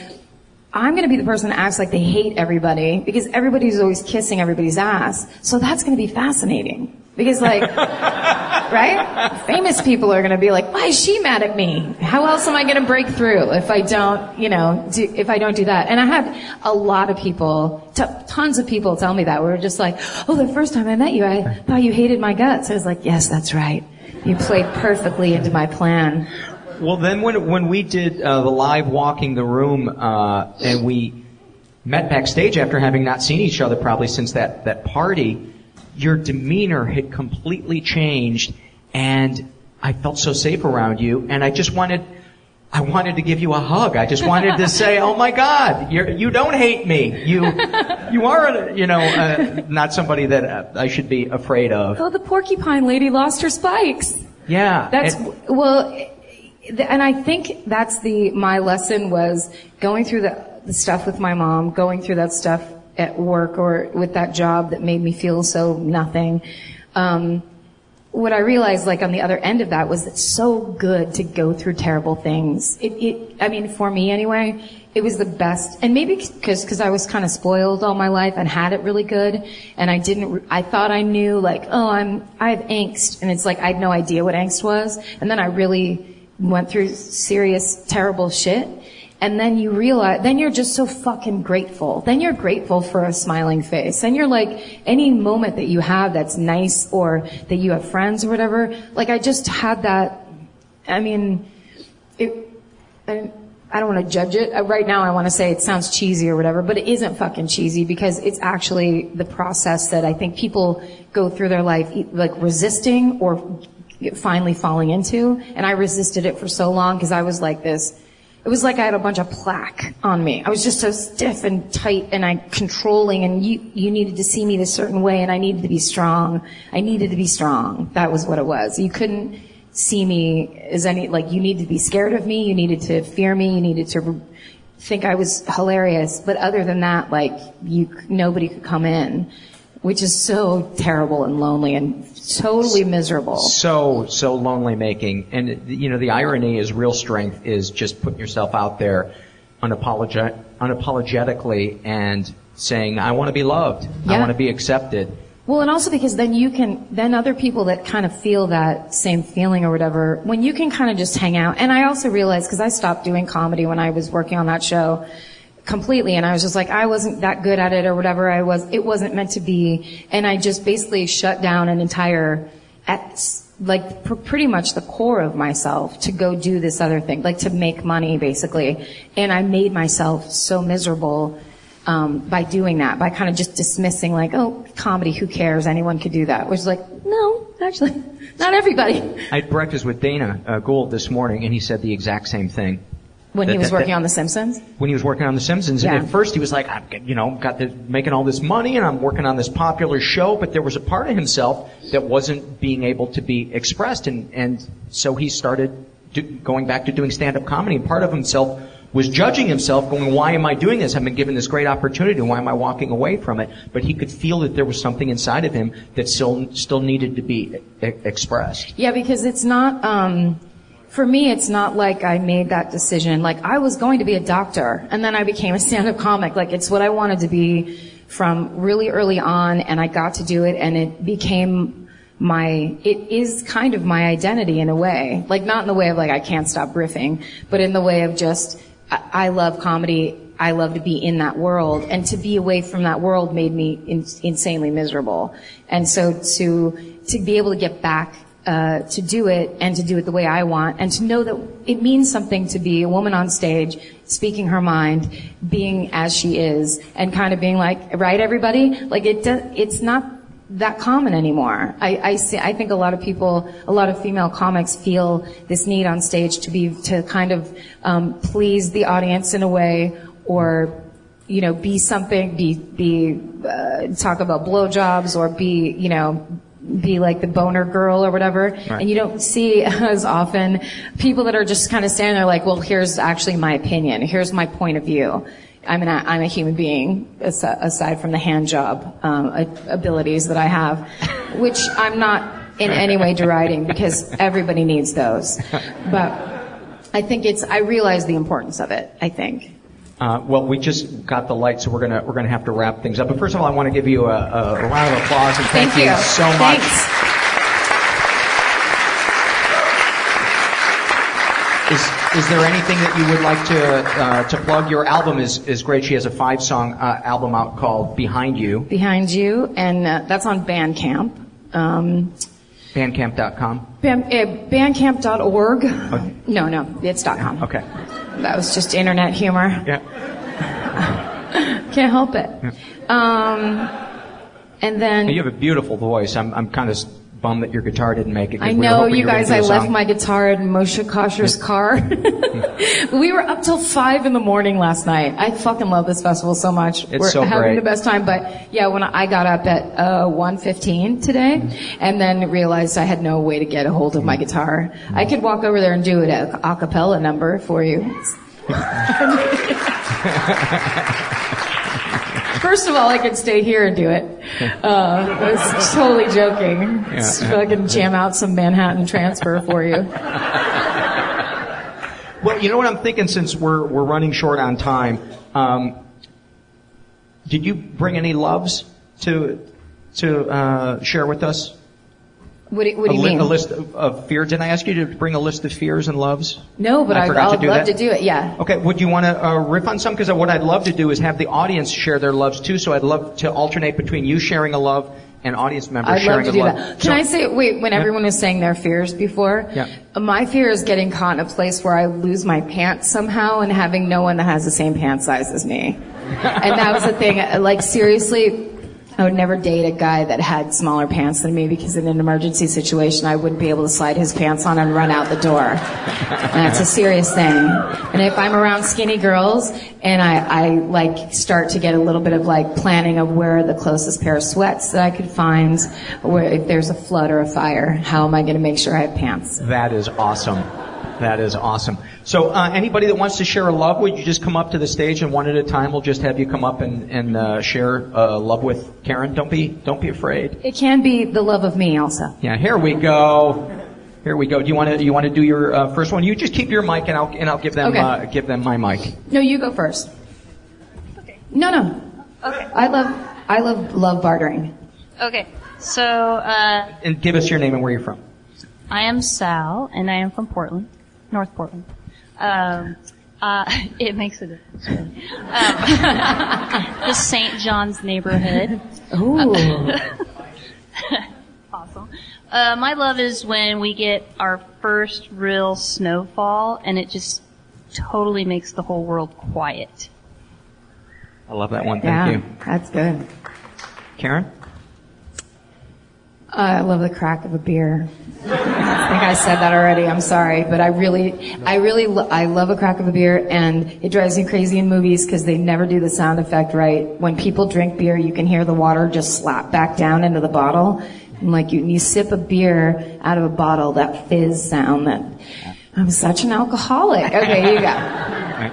I'm going to be the person that acts like they hate everybody because everybody's always kissing everybody's ass. So that's going to be fascinating. Because like, right? Famous people are going to be like, why is she mad at me? How else am I going to break through if I don't, you know, do, if I don't do that? And I had a lot of people, t- tons of people tell me that. We were just like, oh, the first time I met you, I thought you hated my guts. I was like, yes, that's right. You played perfectly into my plan. Well, then when when we did uh, the live walking the room uh, and we met backstage after having not seen each other probably since that that party, your demeanor had completely changed, and I felt so safe around you, and I just wanted. I wanted to give you a hug. I just wanted to say, "Oh my God, you're, you don't hate me. You, you are, you know, uh, not somebody that uh, I should be afraid of." Oh, the porcupine lady lost her spikes. Yeah, That's and- well, and I think that's the my lesson was going through the, the stuff with my mom, going through that stuff at work or with that job that made me feel so nothing. Um, what I realized, like on the other end of that, was it's so good to go through terrible things. It, it I mean, for me anyway, it was the best. And maybe because because I was kind of spoiled all my life and had it really good, and I didn't. I thought I knew, like, oh, I'm I have angst, and it's like I had no idea what angst was, and then I really went through serious, terrible shit. And then you realize, then you're just so fucking grateful. Then you're grateful for a smiling face. Then you're like, any moment that you have that's nice or that you have friends or whatever, like I just had that, I mean, it, I, I don't want to judge it. Uh, Right now I want to say it sounds cheesy or whatever, but it isn't fucking cheesy because it's actually the process that I think people go through their life like resisting or finally falling into. And I resisted it for so long because I was like this. It was like I had a bunch of plaque on me. I was just so stiff and tight and I controlling and you, you needed to see me this certain way and I needed to be strong. I needed to be strong. That was what it was. You couldn't see me as any, like you needed to be scared of me. You needed to fear me. You needed to think I was hilarious. But other than that, like you, nobody could come in, which is so terrible and lonely and totally miserable. So, so lonely making. And, you know, the irony is real strength is just putting yourself out there unapologet- unapologetically and saying, I want to be loved. I want to be accepted. Well, and also because then you can, then other people that kind of feel that same feeling or whatever, when you can kind of just hang out. And I also realized, because I stopped doing comedy when I was working on that show completely, and I was just like, I wasn't that good at it or whatever I was, it wasn't meant to be. And I just basically shut down an entire, at, like pr- pretty much the core of myself to go do this other thing, like to make money basically. And I made myself so miserable um, by doing that, by kind of just dismissing like, oh, comedy, who cares? Anyone could do that. Which is like, no, actually, not everybody. I had breakfast with Dana uh, Gould this morning and he said the exact same thing. When That- he was that- working that- on The Simpsons. when he was working on The Simpsons. Yeah. And at first he was like, I'm, you know, got the, making all this money and I'm working on this popular show, but there was a part of himself that wasn't being able to be expressed. And, and so he started do, going back to doing stand-up comedy. And part of himself was judging himself, going, why am I doing this? I've been given this great opportunity. Why am I walking away from it? But he could feel that there was something inside of him that still, still needed to be e- expressed. Yeah, because it's not, um, for me, it's not like I made that decision. Like I was going to be a doctor and then I became a stand-up comic. Like it's what I wanted to be from really early on and I got to do it and it became my, it is kind of my identity in a way. Like not in the way of like I can't stop riffing, but in the way of just, I, I love comedy. I love to be in that world and to be away from that world made me in, insanely miserable. And so to, to be able to get back uh, to do it and to do it the way I want and to know that it means something to be a woman on stage speaking her mind, being as she is and kind of being like, right everybody? Like it does, it's not that common anymore. I, I see, I think a lot of people, a lot of female comics feel this need on stage to be, to kind of, um, please the audience in a way or you know, be something, be, be, uh, talk about blowjobs or be, you know, be like the boner girl or whatever. Right. And you don't see as often people that are just kind of standing there like, well, here's actually my opinion. Here's my point of view. I'm an, I'm a human being aside from the hand job, um, abilities that I have, which I'm not in any way deriding because everybody needs those. But I think it's, I realize the importance of it, I think. Uh, well, we just got the light, so we're gonna we're gonna have to wrap things up. But first of all, I want to give you a, a round of applause and thank, Thank you. so much. Thanks. Is is there anything that you would like to uh, to plug? Your album is is great. She has a five song uh, album out called Behind You. Behind you, and uh, that's on Bandcamp. Um, Bandcamp.com. Band, uh, bandcamp.org. No, no, it's .com. Okay. That was just internet humor. Yeah. Can't help it. Um, and then You have a beautiful voice. I'm I'm kind of bummed that your guitar didn't make it. I know you guys. I left my guitar in Moshe Kasher's car. we were up till five in the morning last night. I fucking love this festival so much. It's we're so having great. the best time. But yeah, when I got up at uh, 1:15 today, mm-hmm. and then realized I had no way to get a hold of my mm-hmm. guitar. I mm-hmm. could walk over there and do it a, a cappella number for you. First of all, I could stay here and do it. Uh, I was totally joking. Just Yeah. fucking jam out some Manhattan transfer for you. Well, you know what I'm thinking since we're we're running short on time. Um, did you bring any loves to to uh, share with us? What do, what do you li- mean? a list of, of fears. Didn't I ask you to bring a list of fears and loves? No, but I I, forgot I to would do love that? to do it. Yeah. Okay, would you want to uh, riff on some? Because what I'd love to do is have the audience share their loves too. So I'd love to alternate between you sharing a love and audience members I'd sharing love to a do love. that. Can So- I say, wait, when Yeah. everyone was saying their fears before, Yeah. my fear is getting caught in a place where I lose my pants somehow and having no one that has the same pant size as me. and that was the thing, like seriously, I would never date a guy that had smaller pants than me because in an emergency situation, I wouldn't be able to slide his pants on and run out the door. And that's a serious thing. And if I'm around skinny girls and I, I like start to get a little bit of like planning of where the closest pair of sweats that I could find, or if there's a flood or a fire, how am I going to make sure I have pants? That is awesome. That is awesome. So, uh, anybody that wants to share a love, would you just come up to the stage and one at a time we'll just have you come up and, and uh, share uh, love with Karen? Don't be don't be afraid. It can be the love of me also. Yeah, here we go. Here we go. Do you want to you want to do your uh, first one? You just keep your mic and I'll and I'll give them Okay. uh, give them my mic. No, you go first. Okay. No, no. Okay. I love I love love bartering. Okay, so uh, And give us your name and where you're from. I am Sal, and I am from Portland, North Portland. Um, uh, it makes a difference. Really. Um, the St. John's neighborhood. Ooh. awesome. Uh, my love is when we get our first real snowfall, and it just totally makes the whole world quiet. I love that one. Thank yeah, you, that's good. Karen. I love the crack of a beer. I think I said that already. I'm sorry, but I really, I really, lo- I love a crack of a beer, and it drives me crazy in movies because they never do the sound effect right. When people drink beer, you can hear the water just slap back down into the bottle, and like you, you sip a beer out of a bottle, that fizz sound. That I'm such an alcoholic. Okay, you go. Hi,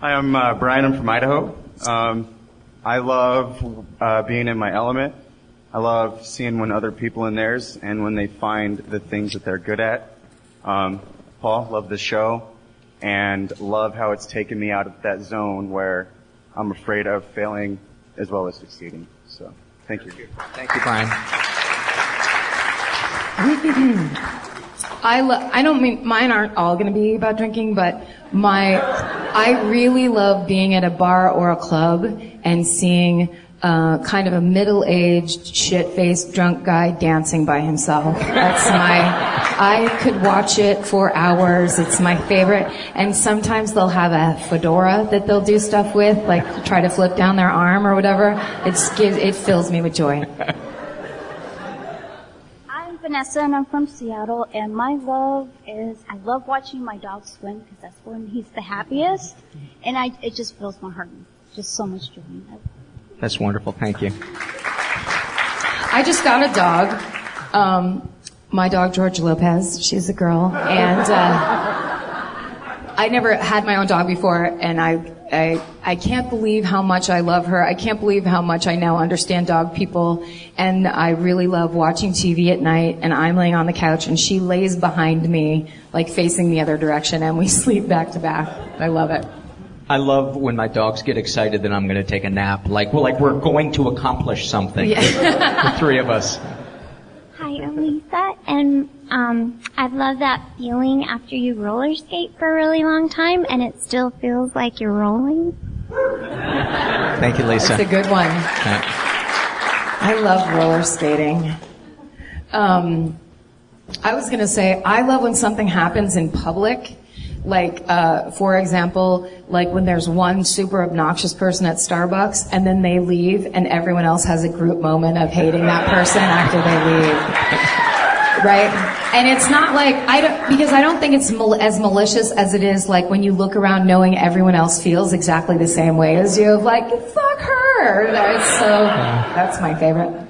I'm uh, Brian. I'm from Idaho. Um, I love uh, being in my element. I love seeing when other people in theirs and when they find the things that they're good at. Um, Paul, love the show and love how it's taken me out of that zone where I'm afraid of failing as well as succeeding. So, thank you. Thank you, Brian. I lo- I don't mean mine aren't all going to be about drinking, but my I really love being at a bar or a club and seeing uh, kind of a middle-aged, shit-faced, drunk guy dancing by himself. That's my. I could watch it for hours. It's my favorite. And sometimes they'll have a fedora that they'll do stuff with, like try to flip down their arm or whatever. It's it fills me with joy. I'm Vanessa and I'm from Seattle and my love is I love watching my dog swim because that's when he's the happiest and I it just fills my heart just so much joy. That's wonderful. Thank you. I just got a dog. Um, my dog George Lopez. She's a girl, and uh, I never had my own dog before, and I, I I can't believe how much I love her. I can't believe how much I now understand dog people, and I really love watching TV at night. And I'm laying on the couch, and she lays behind me, like facing the other direction, and we sleep back to back. I love it. I love when my dogs get excited that I'm going to take a nap. Like, well, like we're going to accomplish something. the three of us. Hi, I'm Lisa, and um, I love that feeling after you roller skate for a really long time, and it still feels like you're rolling. Thank you, Lisa. That's a good one. Yeah. I love roller skating. Um, I was gonna say I love when something happens in public. Like, uh, for example, like when there's one super obnoxious person at Starbucks and then they leave and everyone else has a group moment of hating that person after they leave. Right? And it's not like, I don't, because I don't think it's mal- as malicious as it is like when you look around knowing everyone else feels exactly the same way as you. Of Like, fuck her! That's so, that's my favorite.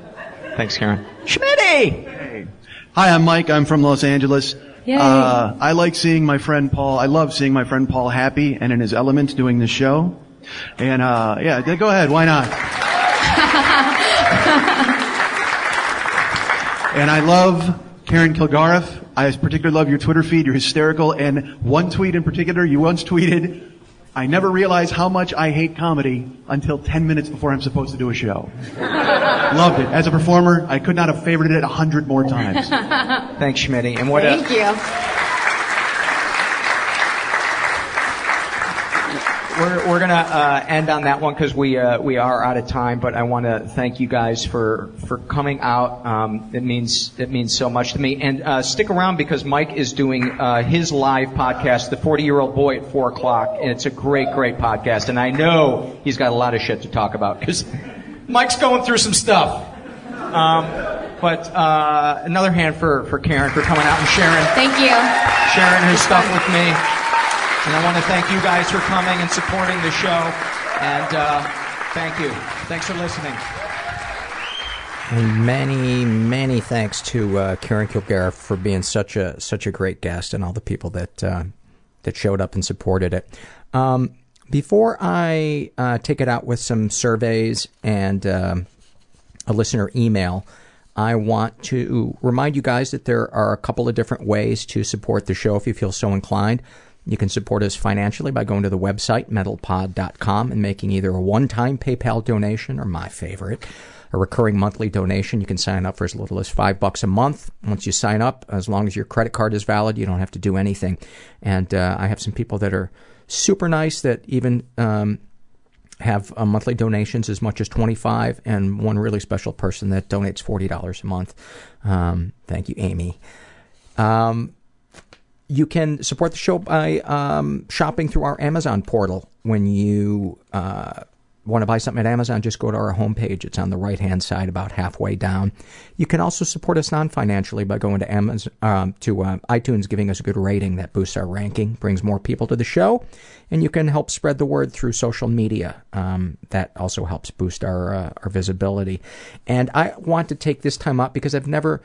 Thanks, Karen. Schmitty! Hi, I'm Mike. I'm from Los Angeles. Uh, I like seeing my friend Paul. I love seeing my friend Paul happy and in his element doing the show. And uh, yeah, go ahead. Why not? And I love Karen Kilgariff. I particularly love your Twitter feed. You're hysterical. And one tweet in particular, you once tweeted, I never realized how much I hate comedy until 10 minutes before I'm supposed to do a show. Loved it. As a performer, I could not have favorited it a hundred more times. Thanks, Schmitty. And what? Else? Thank you. We're, we're gonna uh, end on that one because we uh, we are out of time. But I want to thank you guys for for coming out. Um, it means it means so much to me. And uh, stick around because Mike is doing uh, his live podcast, The Forty Year Old Boy, at four o'clock, and it's a great great podcast. And I know he's got a lot of shit to talk about because Mike's going through some stuff. Um, but uh, another hand for, for Karen for coming out and sharing Thank you. sharing her stuff with me. And I want to thank you guys for coming and supporting the show. And uh, thank you. Thanks for listening. And many, many thanks to uh, Karen Kilgariff for being such a such a great guest, and all the people that uh, that showed up and supported it. Um, before I uh, take it out with some surveys and um, a listener email, I want to remind you guys that there are a couple of different ways to support the show if you feel so inclined. You can support us financially by going to the website, mentalpod.com, and making either a one time PayPal donation or my favorite, a recurring monthly donation. You can sign up for as little as five bucks a month. Once you sign up, as long as your credit card is valid, you don't have to do anything. And uh, I have some people that are super nice that even um, have uh, monthly donations as much as 25 and one really special person that donates $40 a month. Um, thank you, Amy. Um, you can support the show by um, shopping through our Amazon portal. When you uh, want to buy something at Amazon, just go to our homepage. It's on the right hand side, about halfway down. You can also support us non financially by going to Amazon um, to uh, iTunes, giving us a good rating that boosts our ranking, brings more people to the show, and you can help spread the word through social media. Um, that also helps boost our uh, our visibility. And I want to take this time up because I've never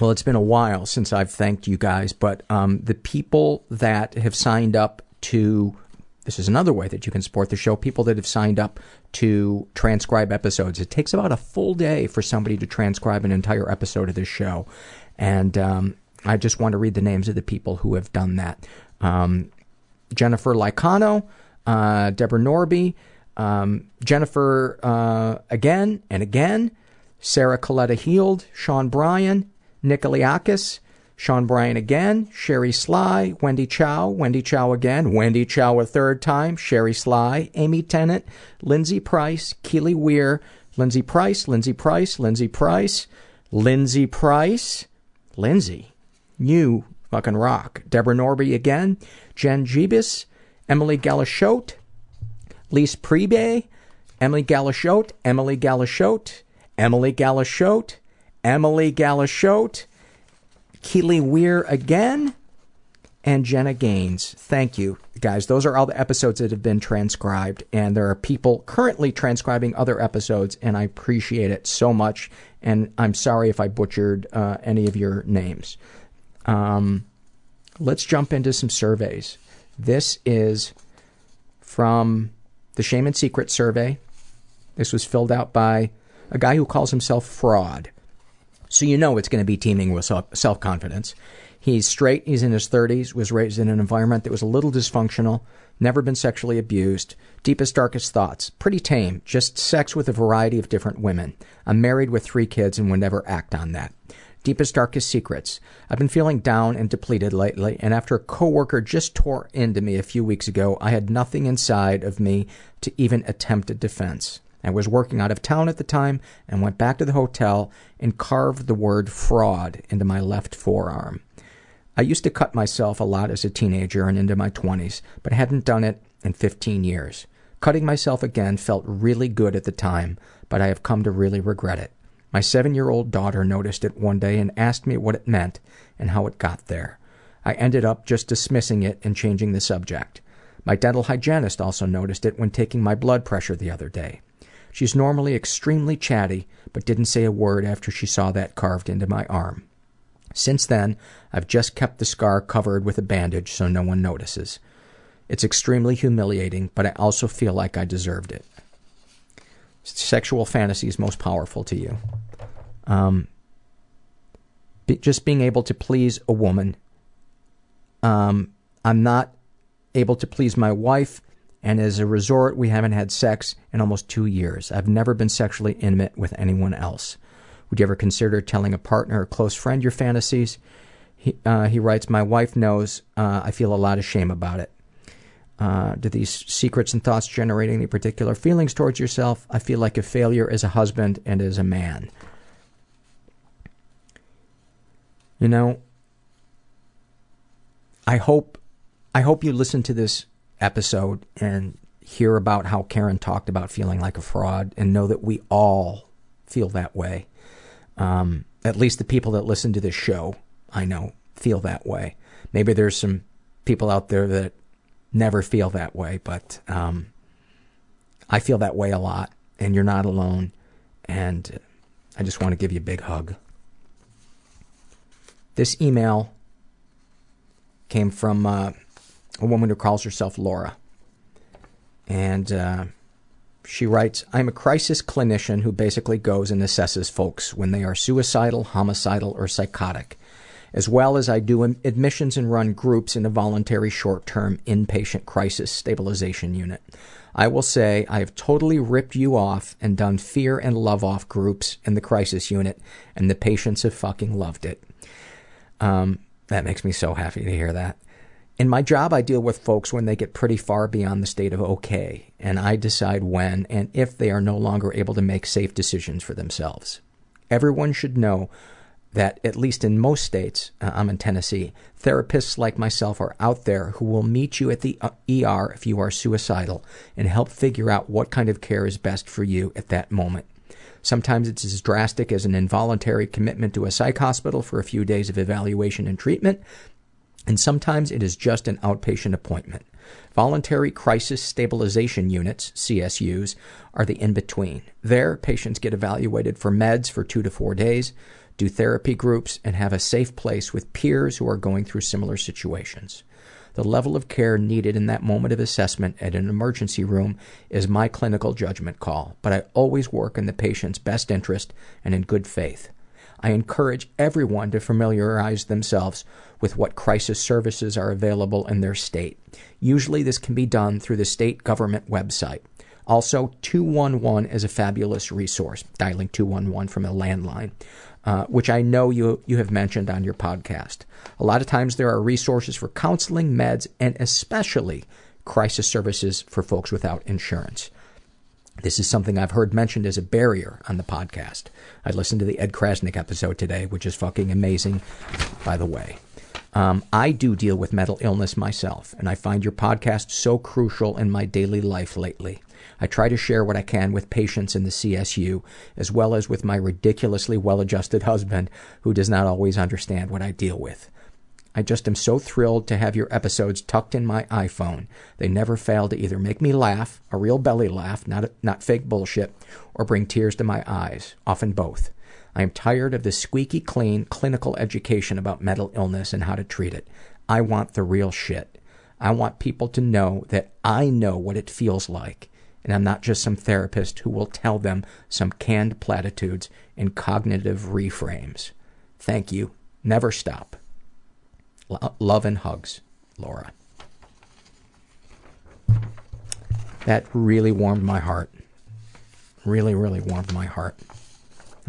well, it's been a while since I've thanked you guys, but um, the people that have signed up to this is another way that you can support the show. People that have signed up to transcribe episodes. It takes about a full day for somebody to transcribe an entire episode of this show, and um, I just want to read the names of the people who have done that. Um, Jennifer Lycano, uh, Deborah Norby, um, Jennifer uh, again and again, Sarah Coletta Heald, Sean Bryan, Nick Aliakis, Sean Bryan again, Sherry Sly, Wendy Chow, Wendy Chow again, Wendy Chow a third time, Sherry Sly, Amy Tennant, Lindsay Price, Keely Weir, Lindsay Price, Lindsay Price, Lindsay Price, Lindsay Price, Lindsay, you fucking rock. Deborah Norby again, Jen Jebus, Emily Galashote, Lise Prebe, Emily Galashote, Emily Galashote, Emily Galashote, Emily Galashote, Keely Weir again, and Jenna Gaines. Thank you, guys. Those are all the episodes that have been transcribed, and there are people currently transcribing other episodes, and I appreciate it so much. And I'm sorry if I butchered uh, any of your names. Um, let's jump into some surveys. This is from the Shame and Secret survey. This was filled out by a guy who calls himself Fraud. So you know it's going to be teeming with self confidence. He's straight, he's in his 30s, was raised in an environment that was a little dysfunctional, never been sexually abused, deepest, darkest thoughts. Pretty tame, just sex with a variety of different women. I'm married with three kids and would never act on that. Deepest, darkest secrets. I've been feeling down and depleted lately, and after a coworker just tore into me a few weeks ago, I had nothing inside of me to even attempt a defense. I was working out of town at the time and went back to the hotel and carved the word fraud into my left forearm. I used to cut myself a lot as a teenager and into my 20s, but hadn't done it in 15 years. Cutting myself again felt really good at the time, but I have come to really regret it. My seven year old daughter noticed it one day and asked me what it meant and how it got there. I ended up just dismissing it and changing the subject. My dental hygienist also noticed it when taking my blood pressure the other day. She's normally extremely chatty, but didn't say a word after she saw that carved into my arm. Since then, I've just kept the scar covered with a bandage so no one notices. It's extremely humiliating, but I also feel like I deserved it. Sexual fantasies most powerful to you. Um, be, just being able to please a woman. Um, I'm not able to please my wife, and as a resort, we haven't had sex in almost two years. I've never been sexually intimate with anyone else. Would you ever consider telling a partner or close friend your fantasies? He, uh, he writes, My wife knows. Uh, I feel a lot of shame about it. Uh, do these secrets and thoughts generate any particular feelings towards yourself? I feel like a failure as a husband and as a man. You know, I hope I hope you listen to this episode and hear about how Karen talked about feeling like a fraud and know that we all feel that way. Um, at least the people that listen to this show, I know, feel that way. Maybe there's some people out there that never feel that way, but um, I feel that way a lot, and you're not alone. And I just want to give you a big hug. This email came from uh, a woman who calls herself Laura. And uh, she writes I'm a crisis clinician who basically goes and assesses folks when they are suicidal, homicidal, or psychotic, as well as I do admissions and run groups in a voluntary short term inpatient crisis stabilization unit. I will say I have totally ripped you off and done fear and love off groups in the crisis unit, and the patients have fucking loved it. Um, that makes me so happy to hear that. In my job, I deal with folks when they get pretty far beyond the state of okay, and I decide when and if they are no longer able to make safe decisions for themselves. Everyone should know that, at least in most states, uh, I'm in Tennessee, therapists like myself are out there who will meet you at the ER if you are suicidal and help figure out what kind of care is best for you at that moment. Sometimes it's as drastic as an involuntary commitment to a psych hospital for a few days of evaluation and treatment, and sometimes it is just an outpatient appointment. Voluntary Crisis Stabilization Units, CSUs, are the in between. There, patients get evaluated for meds for two to four days, do therapy groups, and have a safe place with peers who are going through similar situations. The level of care needed in that moment of assessment at an emergency room is my clinical judgment call, but I always work in the patient's best interest and in good faith. I encourage everyone to familiarize themselves with what crisis services are available in their state. Usually, this can be done through the state government website. Also, 211 is a fabulous resource, dialing 211 from a landline, uh, which I know you, you have mentioned on your podcast. A lot of times, there are resources for counseling, meds, and especially crisis services for folks without insurance. This is something I've heard mentioned as a barrier on the podcast. I listened to the Ed Crasnick episode today, which is fucking amazing, by the way. Um, I do deal with mental illness myself, and I find your podcast so crucial in my daily life lately. I try to share what I can with patients in the CSU, as well as with my ridiculously well adjusted husband, who does not always understand what I deal with. I just am so thrilled to have your episodes tucked in my iPhone. They never fail to either make me laugh, a real belly laugh, not, not fake bullshit, or bring tears to my eyes, often both. I am tired of the squeaky clean clinical education about mental illness and how to treat it. I want the real shit. I want people to know that I know what it feels like, and I'm not just some therapist who will tell them some canned platitudes and cognitive reframes. Thank you. Never stop. Lo- love and hugs, Laura. That really warmed my heart. Really, really warmed my heart.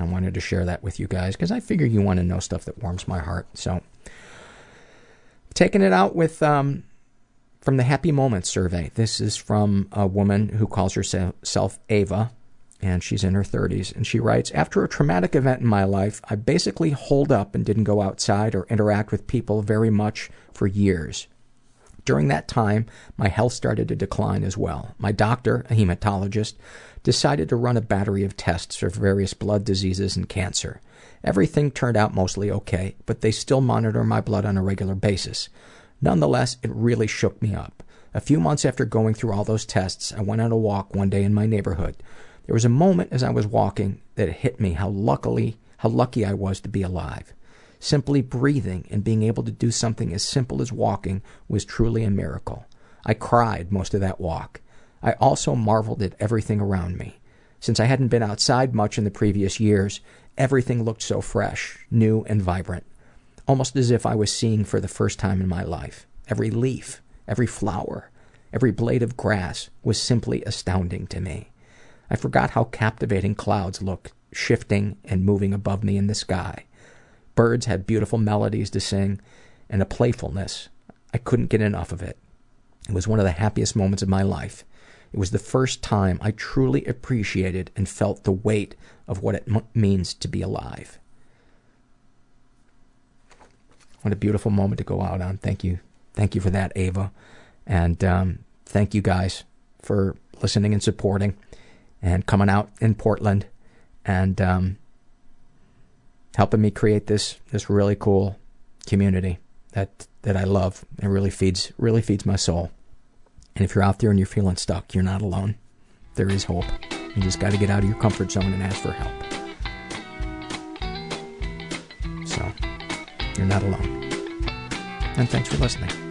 I wanted to share that with you guys because I figure you want to know stuff that warms my heart. So, taking it out with um, from the Happy Moments survey. This is from a woman who calls herself Ava, and she's in her 30s. And she writes After a traumatic event in my life, I basically holed up and didn't go outside or interact with people very much for years. During that time, my health started to decline as well. My doctor, a hematologist, decided to run a battery of tests for various blood diseases and cancer. Everything turned out mostly okay, but they still monitor my blood on a regular basis. Nonetheless, it really shook me up. A few months after going through all those tests, I went on a walk one day in my neighborhood. There was a moment as I was walking that it hit me how luckily how lucky I was to be alive. Simply breathing and being able to do something as simple as walking was truly a miracle. I cried most of that walk. I also marveled at everything around me. Since I hadn't been outside much in the previous years, everything looked so fresh, new, and vibrant. Almost as if I was seeing for the first time in my life. Every leaf, every flower, every blade of grass was simply astounding to me. I forgot how captivating clouds looked, shifting and moving above me in the sky. Birds had beautiful melodies to sing and a playfulness. I couldn't get enough of it. It was one of the happiest moments of my life. It was the first time I truly appreciated and felt the weight of what it m- means to be alive. What a beautiful moment to go out on. Thank you. Thank you for that, Ava. And um, thank you guys for listening and supporting and coming out in Portland and um, helping me create this this really cool community that that I love. It really feeds really feeds my soul. And if you're out there and you're feeling stuck, you're not alone. There is hope. You just got to get out of your comfort zone and ask for help. So, you're not alone. And thanks for listening.